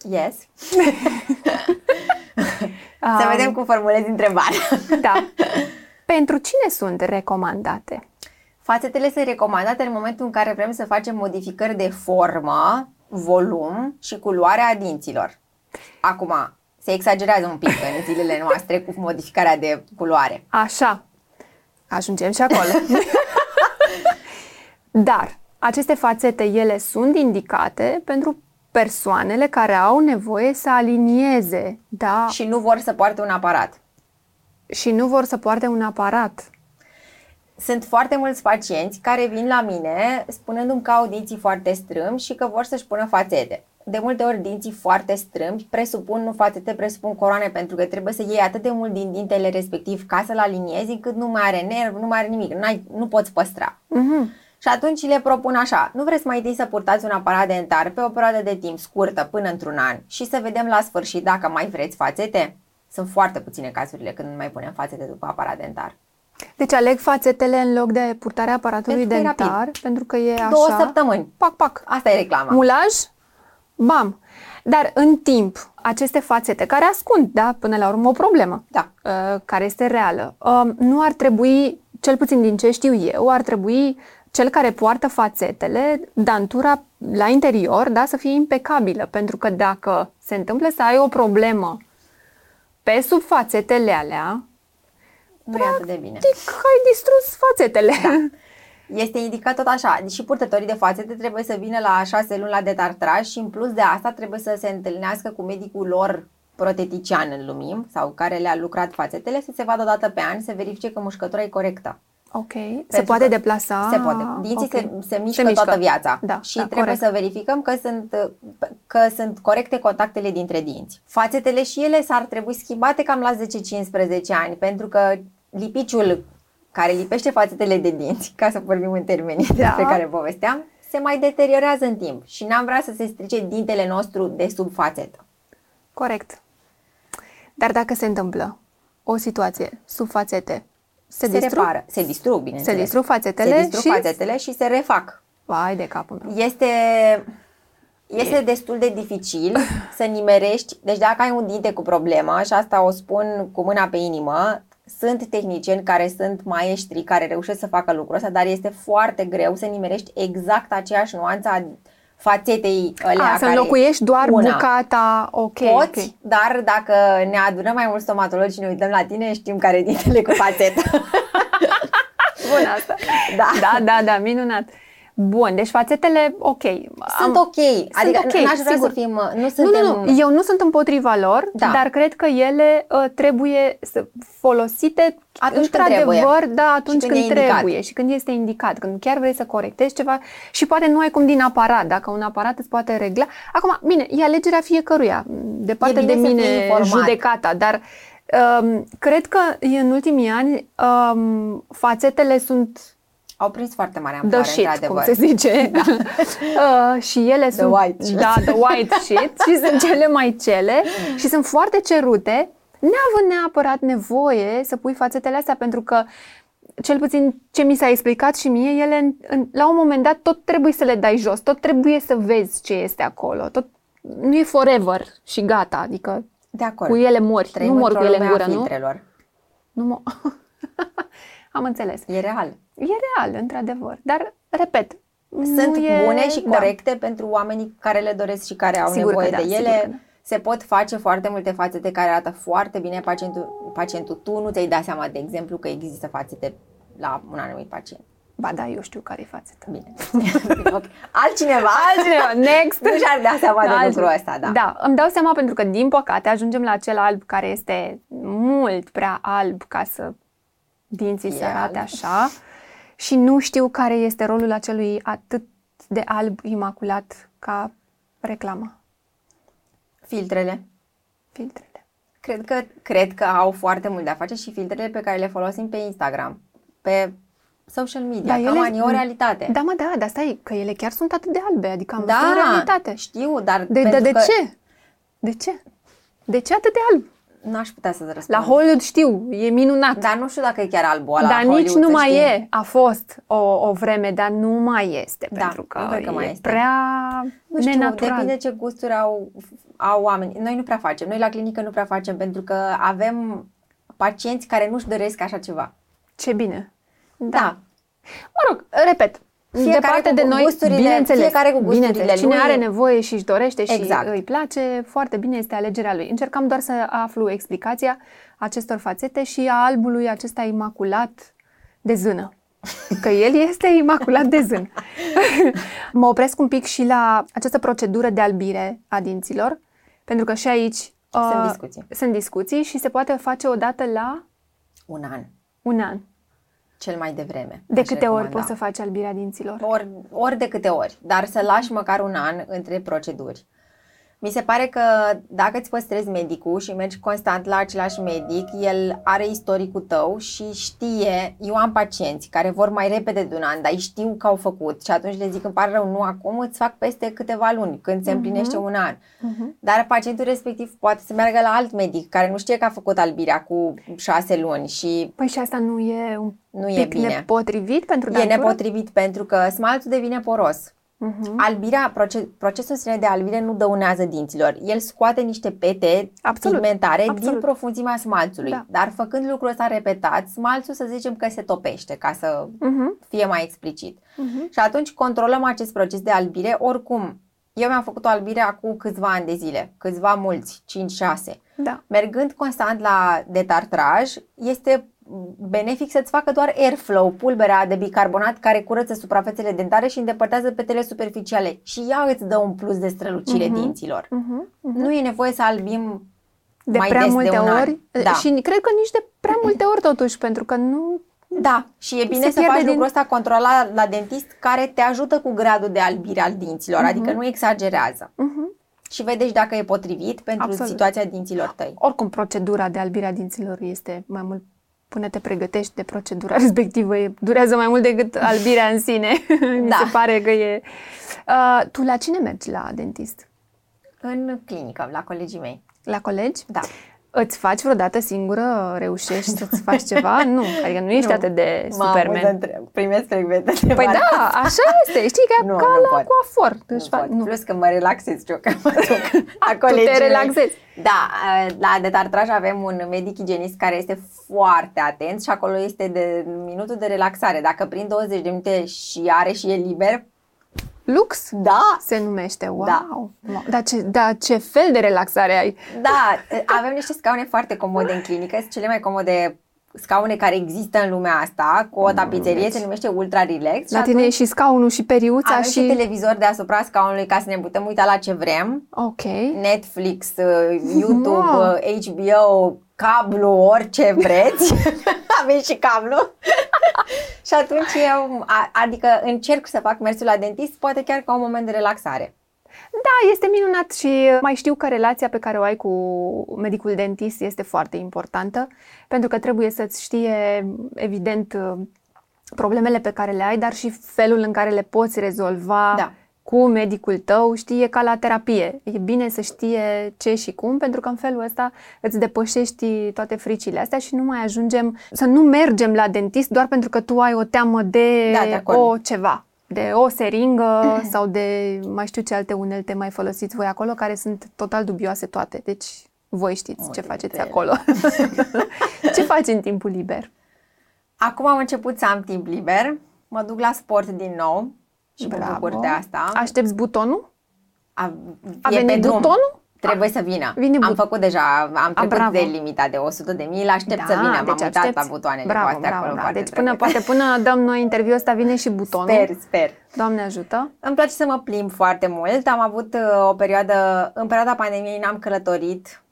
Yes. (laughs) să vedem cum formulezi întrebarea. da. Pentru cine sunt recomandate? Fațetele sunt recomandate în momentul în care vrem să facem modificări de formă, volum și culoarea dinților. Acum, se exagerează un pic în zilele noastre cu modificarea de culoare. Așa. Ajungem și acolo. (laughs) Dar aceste fațete, ele sunt indicate pentru persoanele care au nevoie să alinieze, da? Și nu vor să poarte un aparat. Și nu vor să poarte un aparat. Sunt foarte mulți pacienți care vin la mine spunându-mi că au dinții foarte strâmbi și că vor să-și pună fațete. De multe ori dinții foarte strâmbi presupun, nu fațete, presupun coroane pentru că trebuie să iei atât de mult din dintele respectiv ca să-l aliniezi încât nu mai are nerv, nu mai are nimic, N-ai, nu poți păstra. Uh-huh. Și atunci le propun așa, nu vreți mai întâi să purtați un aparat dentar pe o perioadă de timp scurtă până într-un an și să vedem la sfârșit dacă mai vreți fațete? Sunt foarte puține cazurile când nu mai punem fațete după aparat dentar. Deci aleg fațetele în loc de purtarea aparatului pentru dentar, pentru că e așa... Două săptămâni. Pac, pac. Asta e reclama. Mulaj, bam. Dar în timp, aceste fațete, care ascund, da, până la urmă o problemă, da. uh, care este reală, uh, nu ar trebui, cel puțin din ce știu eu, ar trebui cel care poartă fațetele, dantura la interior, da, să fie impecabilă, pentru că dacă se întâmplă să ai o problemă pe sub fațetele alea, nu e atât de bine. ai distrus fațetele. Da. (laughs) Este indicat tot așa. Și purtătorii de fațete trebuie să vină la șase luni la detartraj și în plus de asta trebuie să se întâlnească cu medicul lor protetician, îl numim, sau care le-a lucrat fațetele, să se vadă o dată pe an, să verifice că mușcătura e corectă. Ok. se poate deplasa? Se poate. Dinții okay. se, se, mișcă se mișcă toată viața. Da, și da, trebuie corect. să verificăm că sunt, că sunt corecte contactele dintre dinți. Fațetele și ele s-ar trebui schimbate cam la 10-15 ani, pentru că lipiciul care lipește fațetele de dinți, ca să vorbim în termenii da. despre care povesteam, se mai deteriorează în timp și n-am vrea să se strice dintele nostru de sub fațetă. Corect. Dar dacă se întâmplă o situație sub fațete, se, se distrug? repară, se distrug, bineînțeles. Se distrug fațetele, se distrug și... fațetele și se refac. Vai de capul meu. Este, este destul de dificil (laughs) să nimerești, deci dacă ai un dinte cu problemă, și asta o spun cu mâna pe inimă, sunt tehnicieni care sunt maestri care reușesc să facă lucrul ăsta, dar este foarte greu să nimerești exact aceeași nuanță a fațetei alea A, să înlocuiești doar una. bucata, ok. Poți, okay. dar dacă ne adunăm mai mulți stomatologi și ne uităm la tine, știm care dintele cu fațetă. (laughs) Bun asta. Da. da, da, da, minunat. Bun, deci fațetele, ok. Sunt ok. Adică okay, n-aș vrea sigur. să fim... Nu, suntem... nu, nu, eu nu sunt împotriva lor, da. dar cred că ele uh, trebuie să folosite atunci într-adevăr, când da, atunci și când, când trebuie și când este indicat, când chiar vrei să corectezi ceva și poate nu ai cum din aparat, dacă un aparat îți poate regla. Acum, bine, e alegerea fiecăruia, departe de mine judecata, dar um, cred că în ultimii ani um, fațetele sunt au prins foarte mare amploare, the shit, cum se zice. (laughs) Da. (laughs) uh, și ele the sunt... White shit. Da, the white (laughs) shit. și sunt cele mai cele și sunt foarte cerute, neavând neapărat nevoie să pui fațetele astea, pentru că cel puțin ce mi s-a explicat și mie, ele în, în, la un moment dat tot trebuie să le dai jos, tot trebuie să vezi ce este acolo, tot nu e forever și gata, adică de acord. cu ele mori, Trăim nu mor cu ele în gură, nu? Nu mo- Am înțeles. E real. E real, într-adevăr. Dar, repet, sunt e... bune și da. corecte da. pentru oamenii care le doresc și care au sigur nevoie da, de ele. Da. Se pot face foarte multe fațete care arată foarte bine pacientul, pacientul. Tu nu ți-ai dat seama, de exemplu, că există fațete la un anumit pacient. Ba da, eu știu care e fațeta. Bine. (laughs) Altcineva. Altcineva. Next. Nu și-ar da seama da, de lucrul ăsta, da. Da, îmi dau seama pentru că, din păcate, ajungem la acel alb care este mult prea alb ca să dinții să arate așa și nu știu care este rolul acelui atât de alb imaculat ca reclamă. Filtrele. Filtrele. Cred că, cred că au foarte mult de a face și filtrele pe care le folosim pe Instagram, pe social media, da, cam ele, o realitate. Da, mă, da, dar stai, că ele chiar sunt atât de albe, adică am da, realitate. știu, dar de, de, de că... ce? De ce? De ce atât de alb? N-aș putea să răspund. La Hollywood știu, e minunat. Dar nu știu dacă e chiar alb ăla Dar nici nu mai știi. e. A fost o, o vreme, dar nu mai este. Da, pentru că, că e mai este. prea nu știu, nenatural. depinde ce gusturi au, au oameni. Noi nu prea facem. Noi la clinică nu prea facem pentru că avem pacienți care nu-și doresc așa ceva. Ce bine. Da. da. Mă rog, repet, fiecare departe de noi, gusturile, bineînțeles, fiecare cu gusturile bineînțeles, cine lui. are nevoie și își dorește și exact. îi place, foarte bine este alegerea lui. Încercam doar să aflu explicația acestor fațete și a albului acesta imaculat de zână. Că el este imaculat de zână. (laughs) mă opresc un pic și la această procedură de albire a dinților, pentru că și aici sunt discuții. Sunt discuții și se poate face odată la un an. Un an cel mai devreme. De câte recomanda. ori poți să faci albirea dinților? Ori, ori de câte ori, dar să lași măcar un an între proceduri. Mi se pare că dacă îți păstrezi medicul și mergi constant la același medic, el are istoricul tău și știe, eu am pacienți care vor mai repede de un an, dar știu că au făcut și atunci le zic, îmi pare rău, nu acum, îți fac peste câteva luni, când se mhm. împlinește uh-huh. un an. Uh-huh. Dar pacientul respectiv poate să meargă la alt medic care nu știe că a făcut albirea cu șase luni și... Păi și asta nu e un nu pic e bine. nepotrivit pentru E nepotrivit pentru că smalțul devine poros. Uh-huh. Albirea, proces, procesul sine de albire nu dăunează dinților. El scoate niște pete Absolut. pigmentare Absolut. din profunzimea smalțului. Da. Dar făcând lucrul ăsta repetat, smalțul să zicem că se topește, ca să uh-huh. fie mai explicit. Uh-huh. Și atunci controlăm acest proces de albire. Oricum, eu mi-am făcut o albire acum câțiva ani de zile, câțiva mulți, 5-6. Da. Mergând constant la detartraj, este benefic să-ți facă doar airflow, pulberea de bicarbonat care curăță suprafețele dentare și îndepărtează petele superficiale. Și ea îți dă un plus de strălucire uh-huh. dinților. Uh-huh. Uh-huh. Nu e nevoie să albim de mai prea des multe de un ori an. Da. și cred că nici de prea multe ori totuși, pentru că nu da, și e bine să faci din... lucrul ăsta controlat la dentist care te ajută cu gradul de albire al dinților, uh-huh. adică nu exagerează. Uh-huh. Și vedeți dacă e potrivit pentru Absolut. situația dinților tăi. Oricum, procedura de albire a dinților este mai mult până te pregătești de procedura (laughs) respectivă, e, durează mai mult decât albirea în sine. (laughs) Mi da. se pare că e... Uh, tu la cine mergi la dentist? În clinică, la colegii mei. La colegi? Da. Îți faci vreodată singură? Reușești să-ți faci ceva? Nu, adică nu ești nu. atât de superman. Mă întreb, primesc frecvente de Păi da, așa este, știi, că (laughs) nu, ca nu la pot. coafor. Nu, fac, nu. Plus că mă relaxez eu, că mă duc a Tu te relaxezi. Da, la detartraj avem un medic igienist care este foarte atent și acolo este de minutul de relaxare. Dacă prin 20 de minute și are și e liber, Lux? Da. Se numește. Wow. Da. Dar ce, da, ce fel de relaxare ai? Da, avem niște scaune foarte comode în clinică, sunt cele mai comode scaune care există în lumea asta, cu o tapiserie, deci. se numește Ultra Relax. La tine e și scaunul și periuța avem și... și televizor deasupra scaunului ca să ne putem uita la ce vrem. Ok. Netflix, uh, YouTube, wow. HBO, cablu, orice vreți. (laughs) avem și cablu. (laughs) și atunci eu, adică încerc să fac mersul la dentist, poate chiar ca un moment de relaxare. Da, este minunat și mai știu că relația pe care o ai cu medicul dentist este foarte importantă, pentru că trebuie să-ți știe, evident, problemele pe care le ai, dar și felul în care le poți rezolva da. Cu medicul tău, știe ca la terapie. E bine să știe ce și cum, pentru că în felul ăsta îți depășești toate fricile astea și nu mai ajungem să nu mergem la dentist doar pentru că tu ai o teamă de, da, de o ceva de o seringă (clears throat) sau de mai știu ce alte unelte mai folosiți voi acolo, care sunt total dubioase toate. Deci voi știți o, ce faceți acolo. (laughs) ce faci în timpul liber? Acum am început să am timp liber. Mă duc la sport din nou și Bravo. mă bucur de asta. Aștepți butonul? A, A venit butonul? Trebuie să vină. Vine am făcut deja, am trecut A, de limita de 100 de mii, aștept da, să vină, m-am deci uitat la butoane bravo, astea bravo, acolo. Da. Deci până, poate până dăm noi interviul ăsta vine și butonul. Sper, sper. Doamne ajută. Îmi place să mă plimb foarte mult. Am avut uh, o perioadă, în perioada pandemiei n-am călătorit, Uh,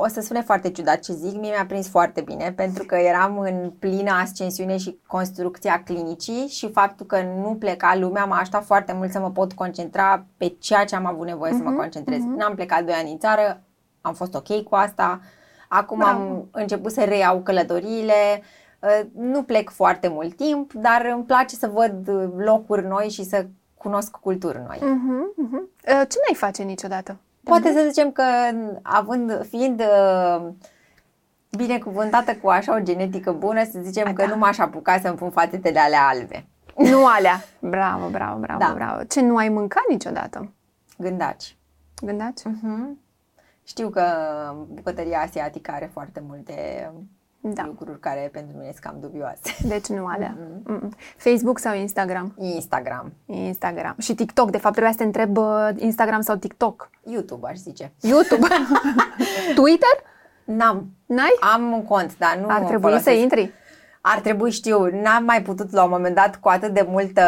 o să sune foarte ciudat ce zic, mie mi-a prins foarte bine pentru că eram în plină ascensiune și construcția clinicii și faptul că nu pleca lumea m-a ajutat foarte mult să mă pot concentra pe ceea ce am avut nevoie uh-huh, să mă mhm, concentrez. Uh-huh. N-am plecat doi ani în țară, am fost ok cu asta, acum Bravo. am început să reiau călătoriile, uh, nu plec foarte mult timp, dar îmi place să văd locuri noi și să cunosc culturi noi. Uh-huh, uh-huh. Ce n-ai face niciodată? Poate să zicem că având, fiind uh, binecuvântată cu așa o genetică bună, să zicem A, că da. nu m-aș apuca să-mi pun fațetele alea albe. Nu alea. Bravo, bravo, bravo, da. bravo. Ce nu ai mâncat niciodată? Gândaci. Gândaci? Uh-huh. Știu că bucătăria asiatică are foarte multe da. lucruri care pentru mine sunt cam dubioase. Deci nu alea. Mm-hmm. Facebook sau Instagram? Instagram. Instagram. Și TikTok. De fapt, trebuia să te întreb uh, Instagram sau TikTok. YouTube, aș zice. YouTube? (laughs) Twitter? N-am. N-ai? Am un cont, dar nu Ar trebui folosesc. să intri ar trebui, știu, n-am mai putut la un moment dat cu atât de multă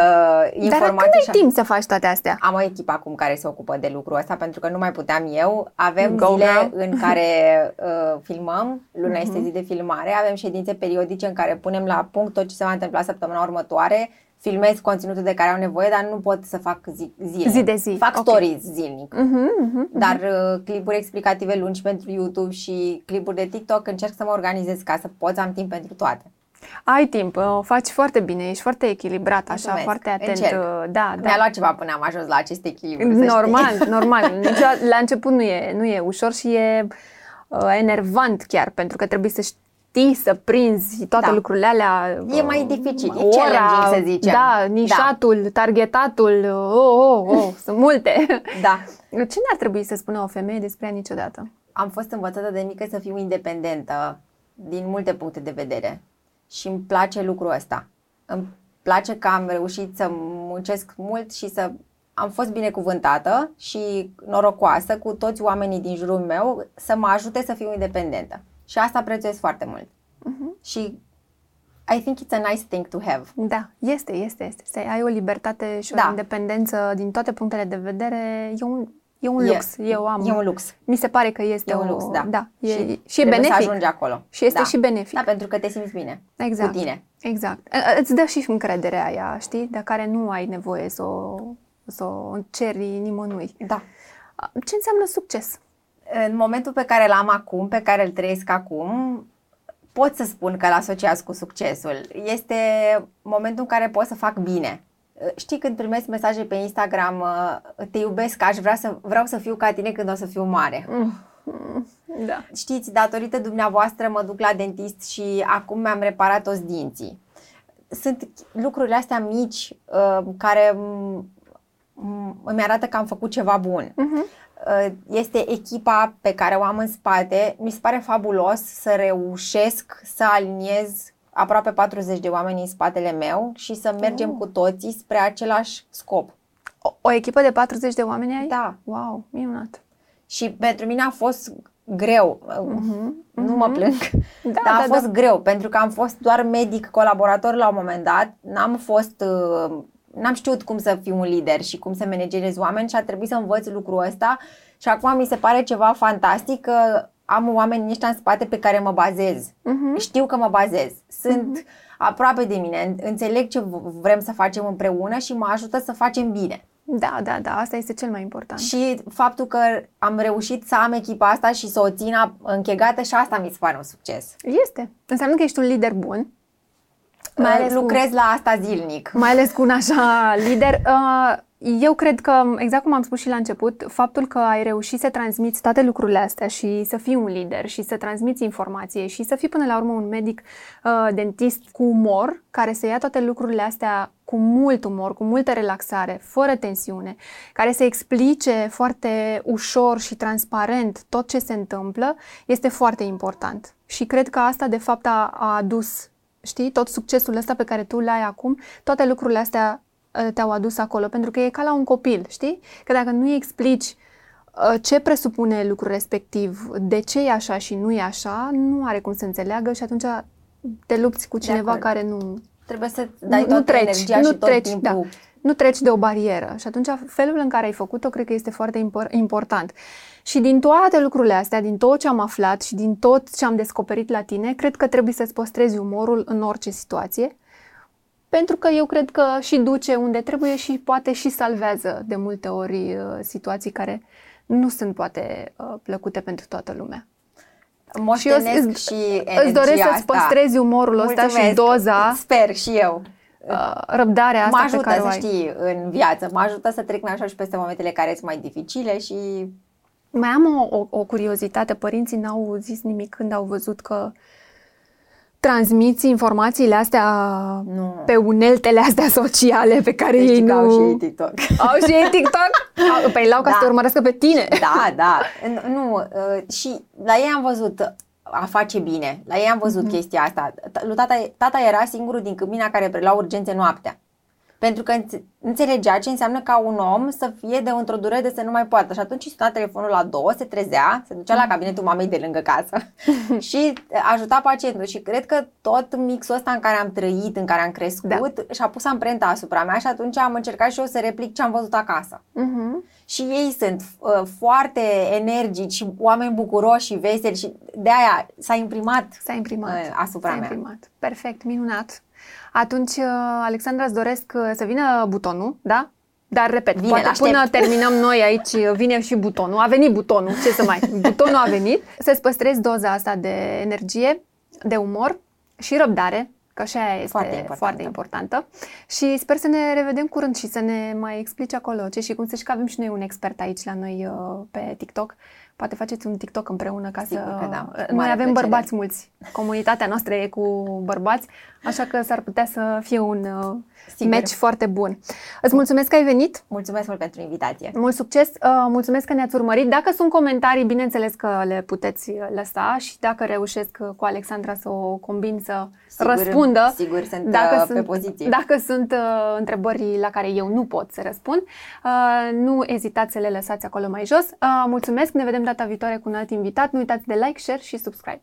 informație. Dar când ai timp să faci toate astea? Am o echipă acum care se ocupă de lucrul ăsta pentru că nu mai puteam eu. Avem Go zile now. în care (laughs) uh, filmăm, luna uh-huh. este zi de filmare, avem ședințe periodice în care punem la punct tot ce se va întâmpla săptămâna următoare, filmez conținutul de care au nevoie, dar nu pot să fac zi, zilnic. Zi de zi. Fac okay. stories zilnic. Uh-huh, uh-huh, uh-huh. Dar uh, clipuri explicative lungi pentru YouTube și clipuri de TikTok încerc să mă organizez ca să pot să am timp pentru toate. Ai timp, o faci foarte bine, ești foarte echilibrat, așa, Mulțumesc. foarte atent. Încerc. Uh, da, da. Mi-a luat ceva până am ajuns la acest echilibru. Normal, (laughs) normal. la început nu e, nu e ușor și e uh, enervant chiar, pentru că trebuie să știi să prinzi toate da. lucrurile alea. E mai uh, dificil, e ora, să zicem. Da, nișatul, da. targetatul, oh, oh, oh, (laughs) sunt multe. Da. Ce n-ar trebui să spună o femeie despre ea niciodată? Am fost învățată de mică să fiu independentă din multe puncte de vedere și îmi place lucrul ăsta. Îmi place că am reușit să muncesc mult și să am fost binecuvântată și norocoasă cu toți oamenii din jurul meu să mă ajute să fiu independentă. Și asta prețuiesc foarte mult. Uh-huh. Și I think it's a nice thing to have. Da, este, este, este. Să ai o libertate și o da. independență din toate punctele de vedere e un E un lux, e, eu am. E un lux. Mi se pare că este e un lux, da. da e, și, și e benefic. să ajungi acolo. Și este da. și benefic. Da, pentru că te simți bine exact. cu tine. Exact. Îți dă și încrederea aia, știi, de care nu ai nevoie să o, să o ceri nimănui. Da. Ce înseamnă succes? În momentul pe care l-am acum, pe care îl trăiesc acum, pot să spun că l-asociaz cu succesul. Este momentul în care pot să fac bine Știi când primesc mesaje pe Instagram, uh, te iubesc, aș vrea să, vreau să fiu ca tine când o să fiu mare. Mm. Da. Știți, datorită dumneavoastră mă duc la dentist și acum mi-am reparat toți dinții. Sunt lucrurile astea mici uh, care îmi arată că am făcut ceva bun. Uh-huh. Este echipa pe care o am în spate. Mi se pare fabulos să reușesc să aliniez aproape 40 de oameni în spatele meu și să mergem oh. cu toții spre același scop. O, o echipă de 40 de oameni ai? Da. Wow, minunat. Și pentru mine a fost greu. Uh-huh. Nu mă plâng. Da, dar a da, fost da. greu pentru că am fost doar medic colaborator la un moment dat. N-am fost uh, n-am știut cum să fiu un lider și cum să managerez oameni și a trebuit să învăț lucrul ăsta și acum mi se pare ceva fantastic că am oameni ăștia în spate pe care mă bazez. Uh-huh. Știu că mă bazez. Sunt uh-huh. aproape de mine, înțeleg ce vrem să facem împreună și mă ajută să facem bine. Da, da, da, asta este cel mai important. Și faptul că am reușit să am echipa asta și să o țin închegată și asta mi se pare un succes. Este. Înseamnă că ești un lider bun. Mai ales lucrez cu, la asta zilnic. Mai ales cu un așa lider. Uh, (laughs) eu cred că, exact cum am spus și la început, faptul că ai reușit să transmiți toate lucrurile astea și să fii un lider și să transmiți informație și să fii până la urmă un medic uh, dentist cu umor, care să ia toate lucrurile astea cu mult umor, cu multă relaxare, fără tensiune, care să explice foarte ușor și transparent tot ce se întâmplă, este foarte important. Și cred că asta, de fapt, a, a adus știi, tot succesul ăsta pe care tu l-ai acum, toate lucrurile astea Uh, te-au adus acolo, pentru că e ca la un copil, știi? Că dacă nu îi explici uh, ce presupune lucrul respectiv, de ce e așa și nu e așa, nu are cum să înțeleagă și atunci te lupți cu cineva care nu... Trebuie să dai nu, nu treci, energia nu și tot treci, timpul... Da, nu treci de o barieră. Și atunci felul în care ai făcut-o cred că este foarte important. Și din toate lucrurile astea, din tot ce am aflat și din tot ce am descoperit la tine, cred că trebuie să-ți păstrezi umorul în orice situație pentru că eu cred că și duce unde trebuie și poate și salvează de multe ori uh, situații care nu sunt poate uh, plăcute pentru toată lumea. Moștenesc și, eu, și energia Îți doresc să-ți păstrezi umorul ăsta Mulțumesc. și doza. Sper și eu. Uh, răbdarea asta mă ajută, pe care să știi, în viață. Mă ajută să trec așa și peste momentele care sunt mai dificile și... Mai am o, o, o curiozitate. Părinții n-au zis nimic când au văzut că uh, transmiți informațiile astea nu. pe uneltele astea sociale pe care deci ei nu... au și ei TikTok. Au și ei TikTok? (laughs) Au, păi l-au ca da. să te urmărească pe tine. Da, da. Nu, uh, și la ei am văzut a face bine. La ei am văzut mm-hmm. chestia asta. Tata, tata era singurul din Câmpina care prelua urgențe noaptea pentru că înțelegea ce înseamnă ca un om să fie de într-o durere de să nu mai poată. Și atunci își suna telefonul la două, se trezea, se ducea la mm. cabinetul mamei de lângă casă (laughs) și ajuta pacientul. Și cred că tot mixul ăsta în care am trăit, în care am crescut, da. și-a pus amprenta asupra mea și atunci am încercat și eu să replic ce am văzut acasă. Uh-huh. Și ei sunt uh, foarte energici și oameni bucuroși și veseli și de aia s-a imprimat, s-a imprimat uh, asupra s-a mea. Imprimat. Perfect, minunat. Atunci, uh, Alexandra, îți doresc uh, să vină butonul, da? Dar, repet, Vine, poate aștept. până terminăm noi aici, uh, vine și butonul. A venit butonul, ce să mai... (laughs) Butonul a venit. Să-ți păstrezi doza asta de energie, de umor și răbdare, că și aia este foarte, importantă. foarte importantă. Și sper să ne revedem curând și să ne mai explici acolo ce și cum. Să știi că avem și noi un expert aici la noi pe TikTok Poate faceți un TikTok împreună ca Sigur să... Că da. Noi Mare avem plăcere. bărbați mulți. Comunitatea noastră e cu bărbați, așa că s-ar putea să fie un uh, Sigur. match foarte bun. Îți mulțumesc că ai venit. Mulțumesc mult pentru invitație. Mult succes. Uh, mulțumesc că ne-ați urmărit. Dacă sunt comentarii, bineînțeles că le puteți lăsa și dacă reușesc cu Alexandra să o combin să sigur, răspundă. Sigur, sunt dacă uh, pe sunt, poziție. Dacă sunt uh, întrebări la care eu nu pot să răspund, uh, nu ezitați să le lăsați acolo mai jos. Uh, mulțumesc, ne vedem data viitoare cu un alt invitat. Nu uitați de like, share și subscribe.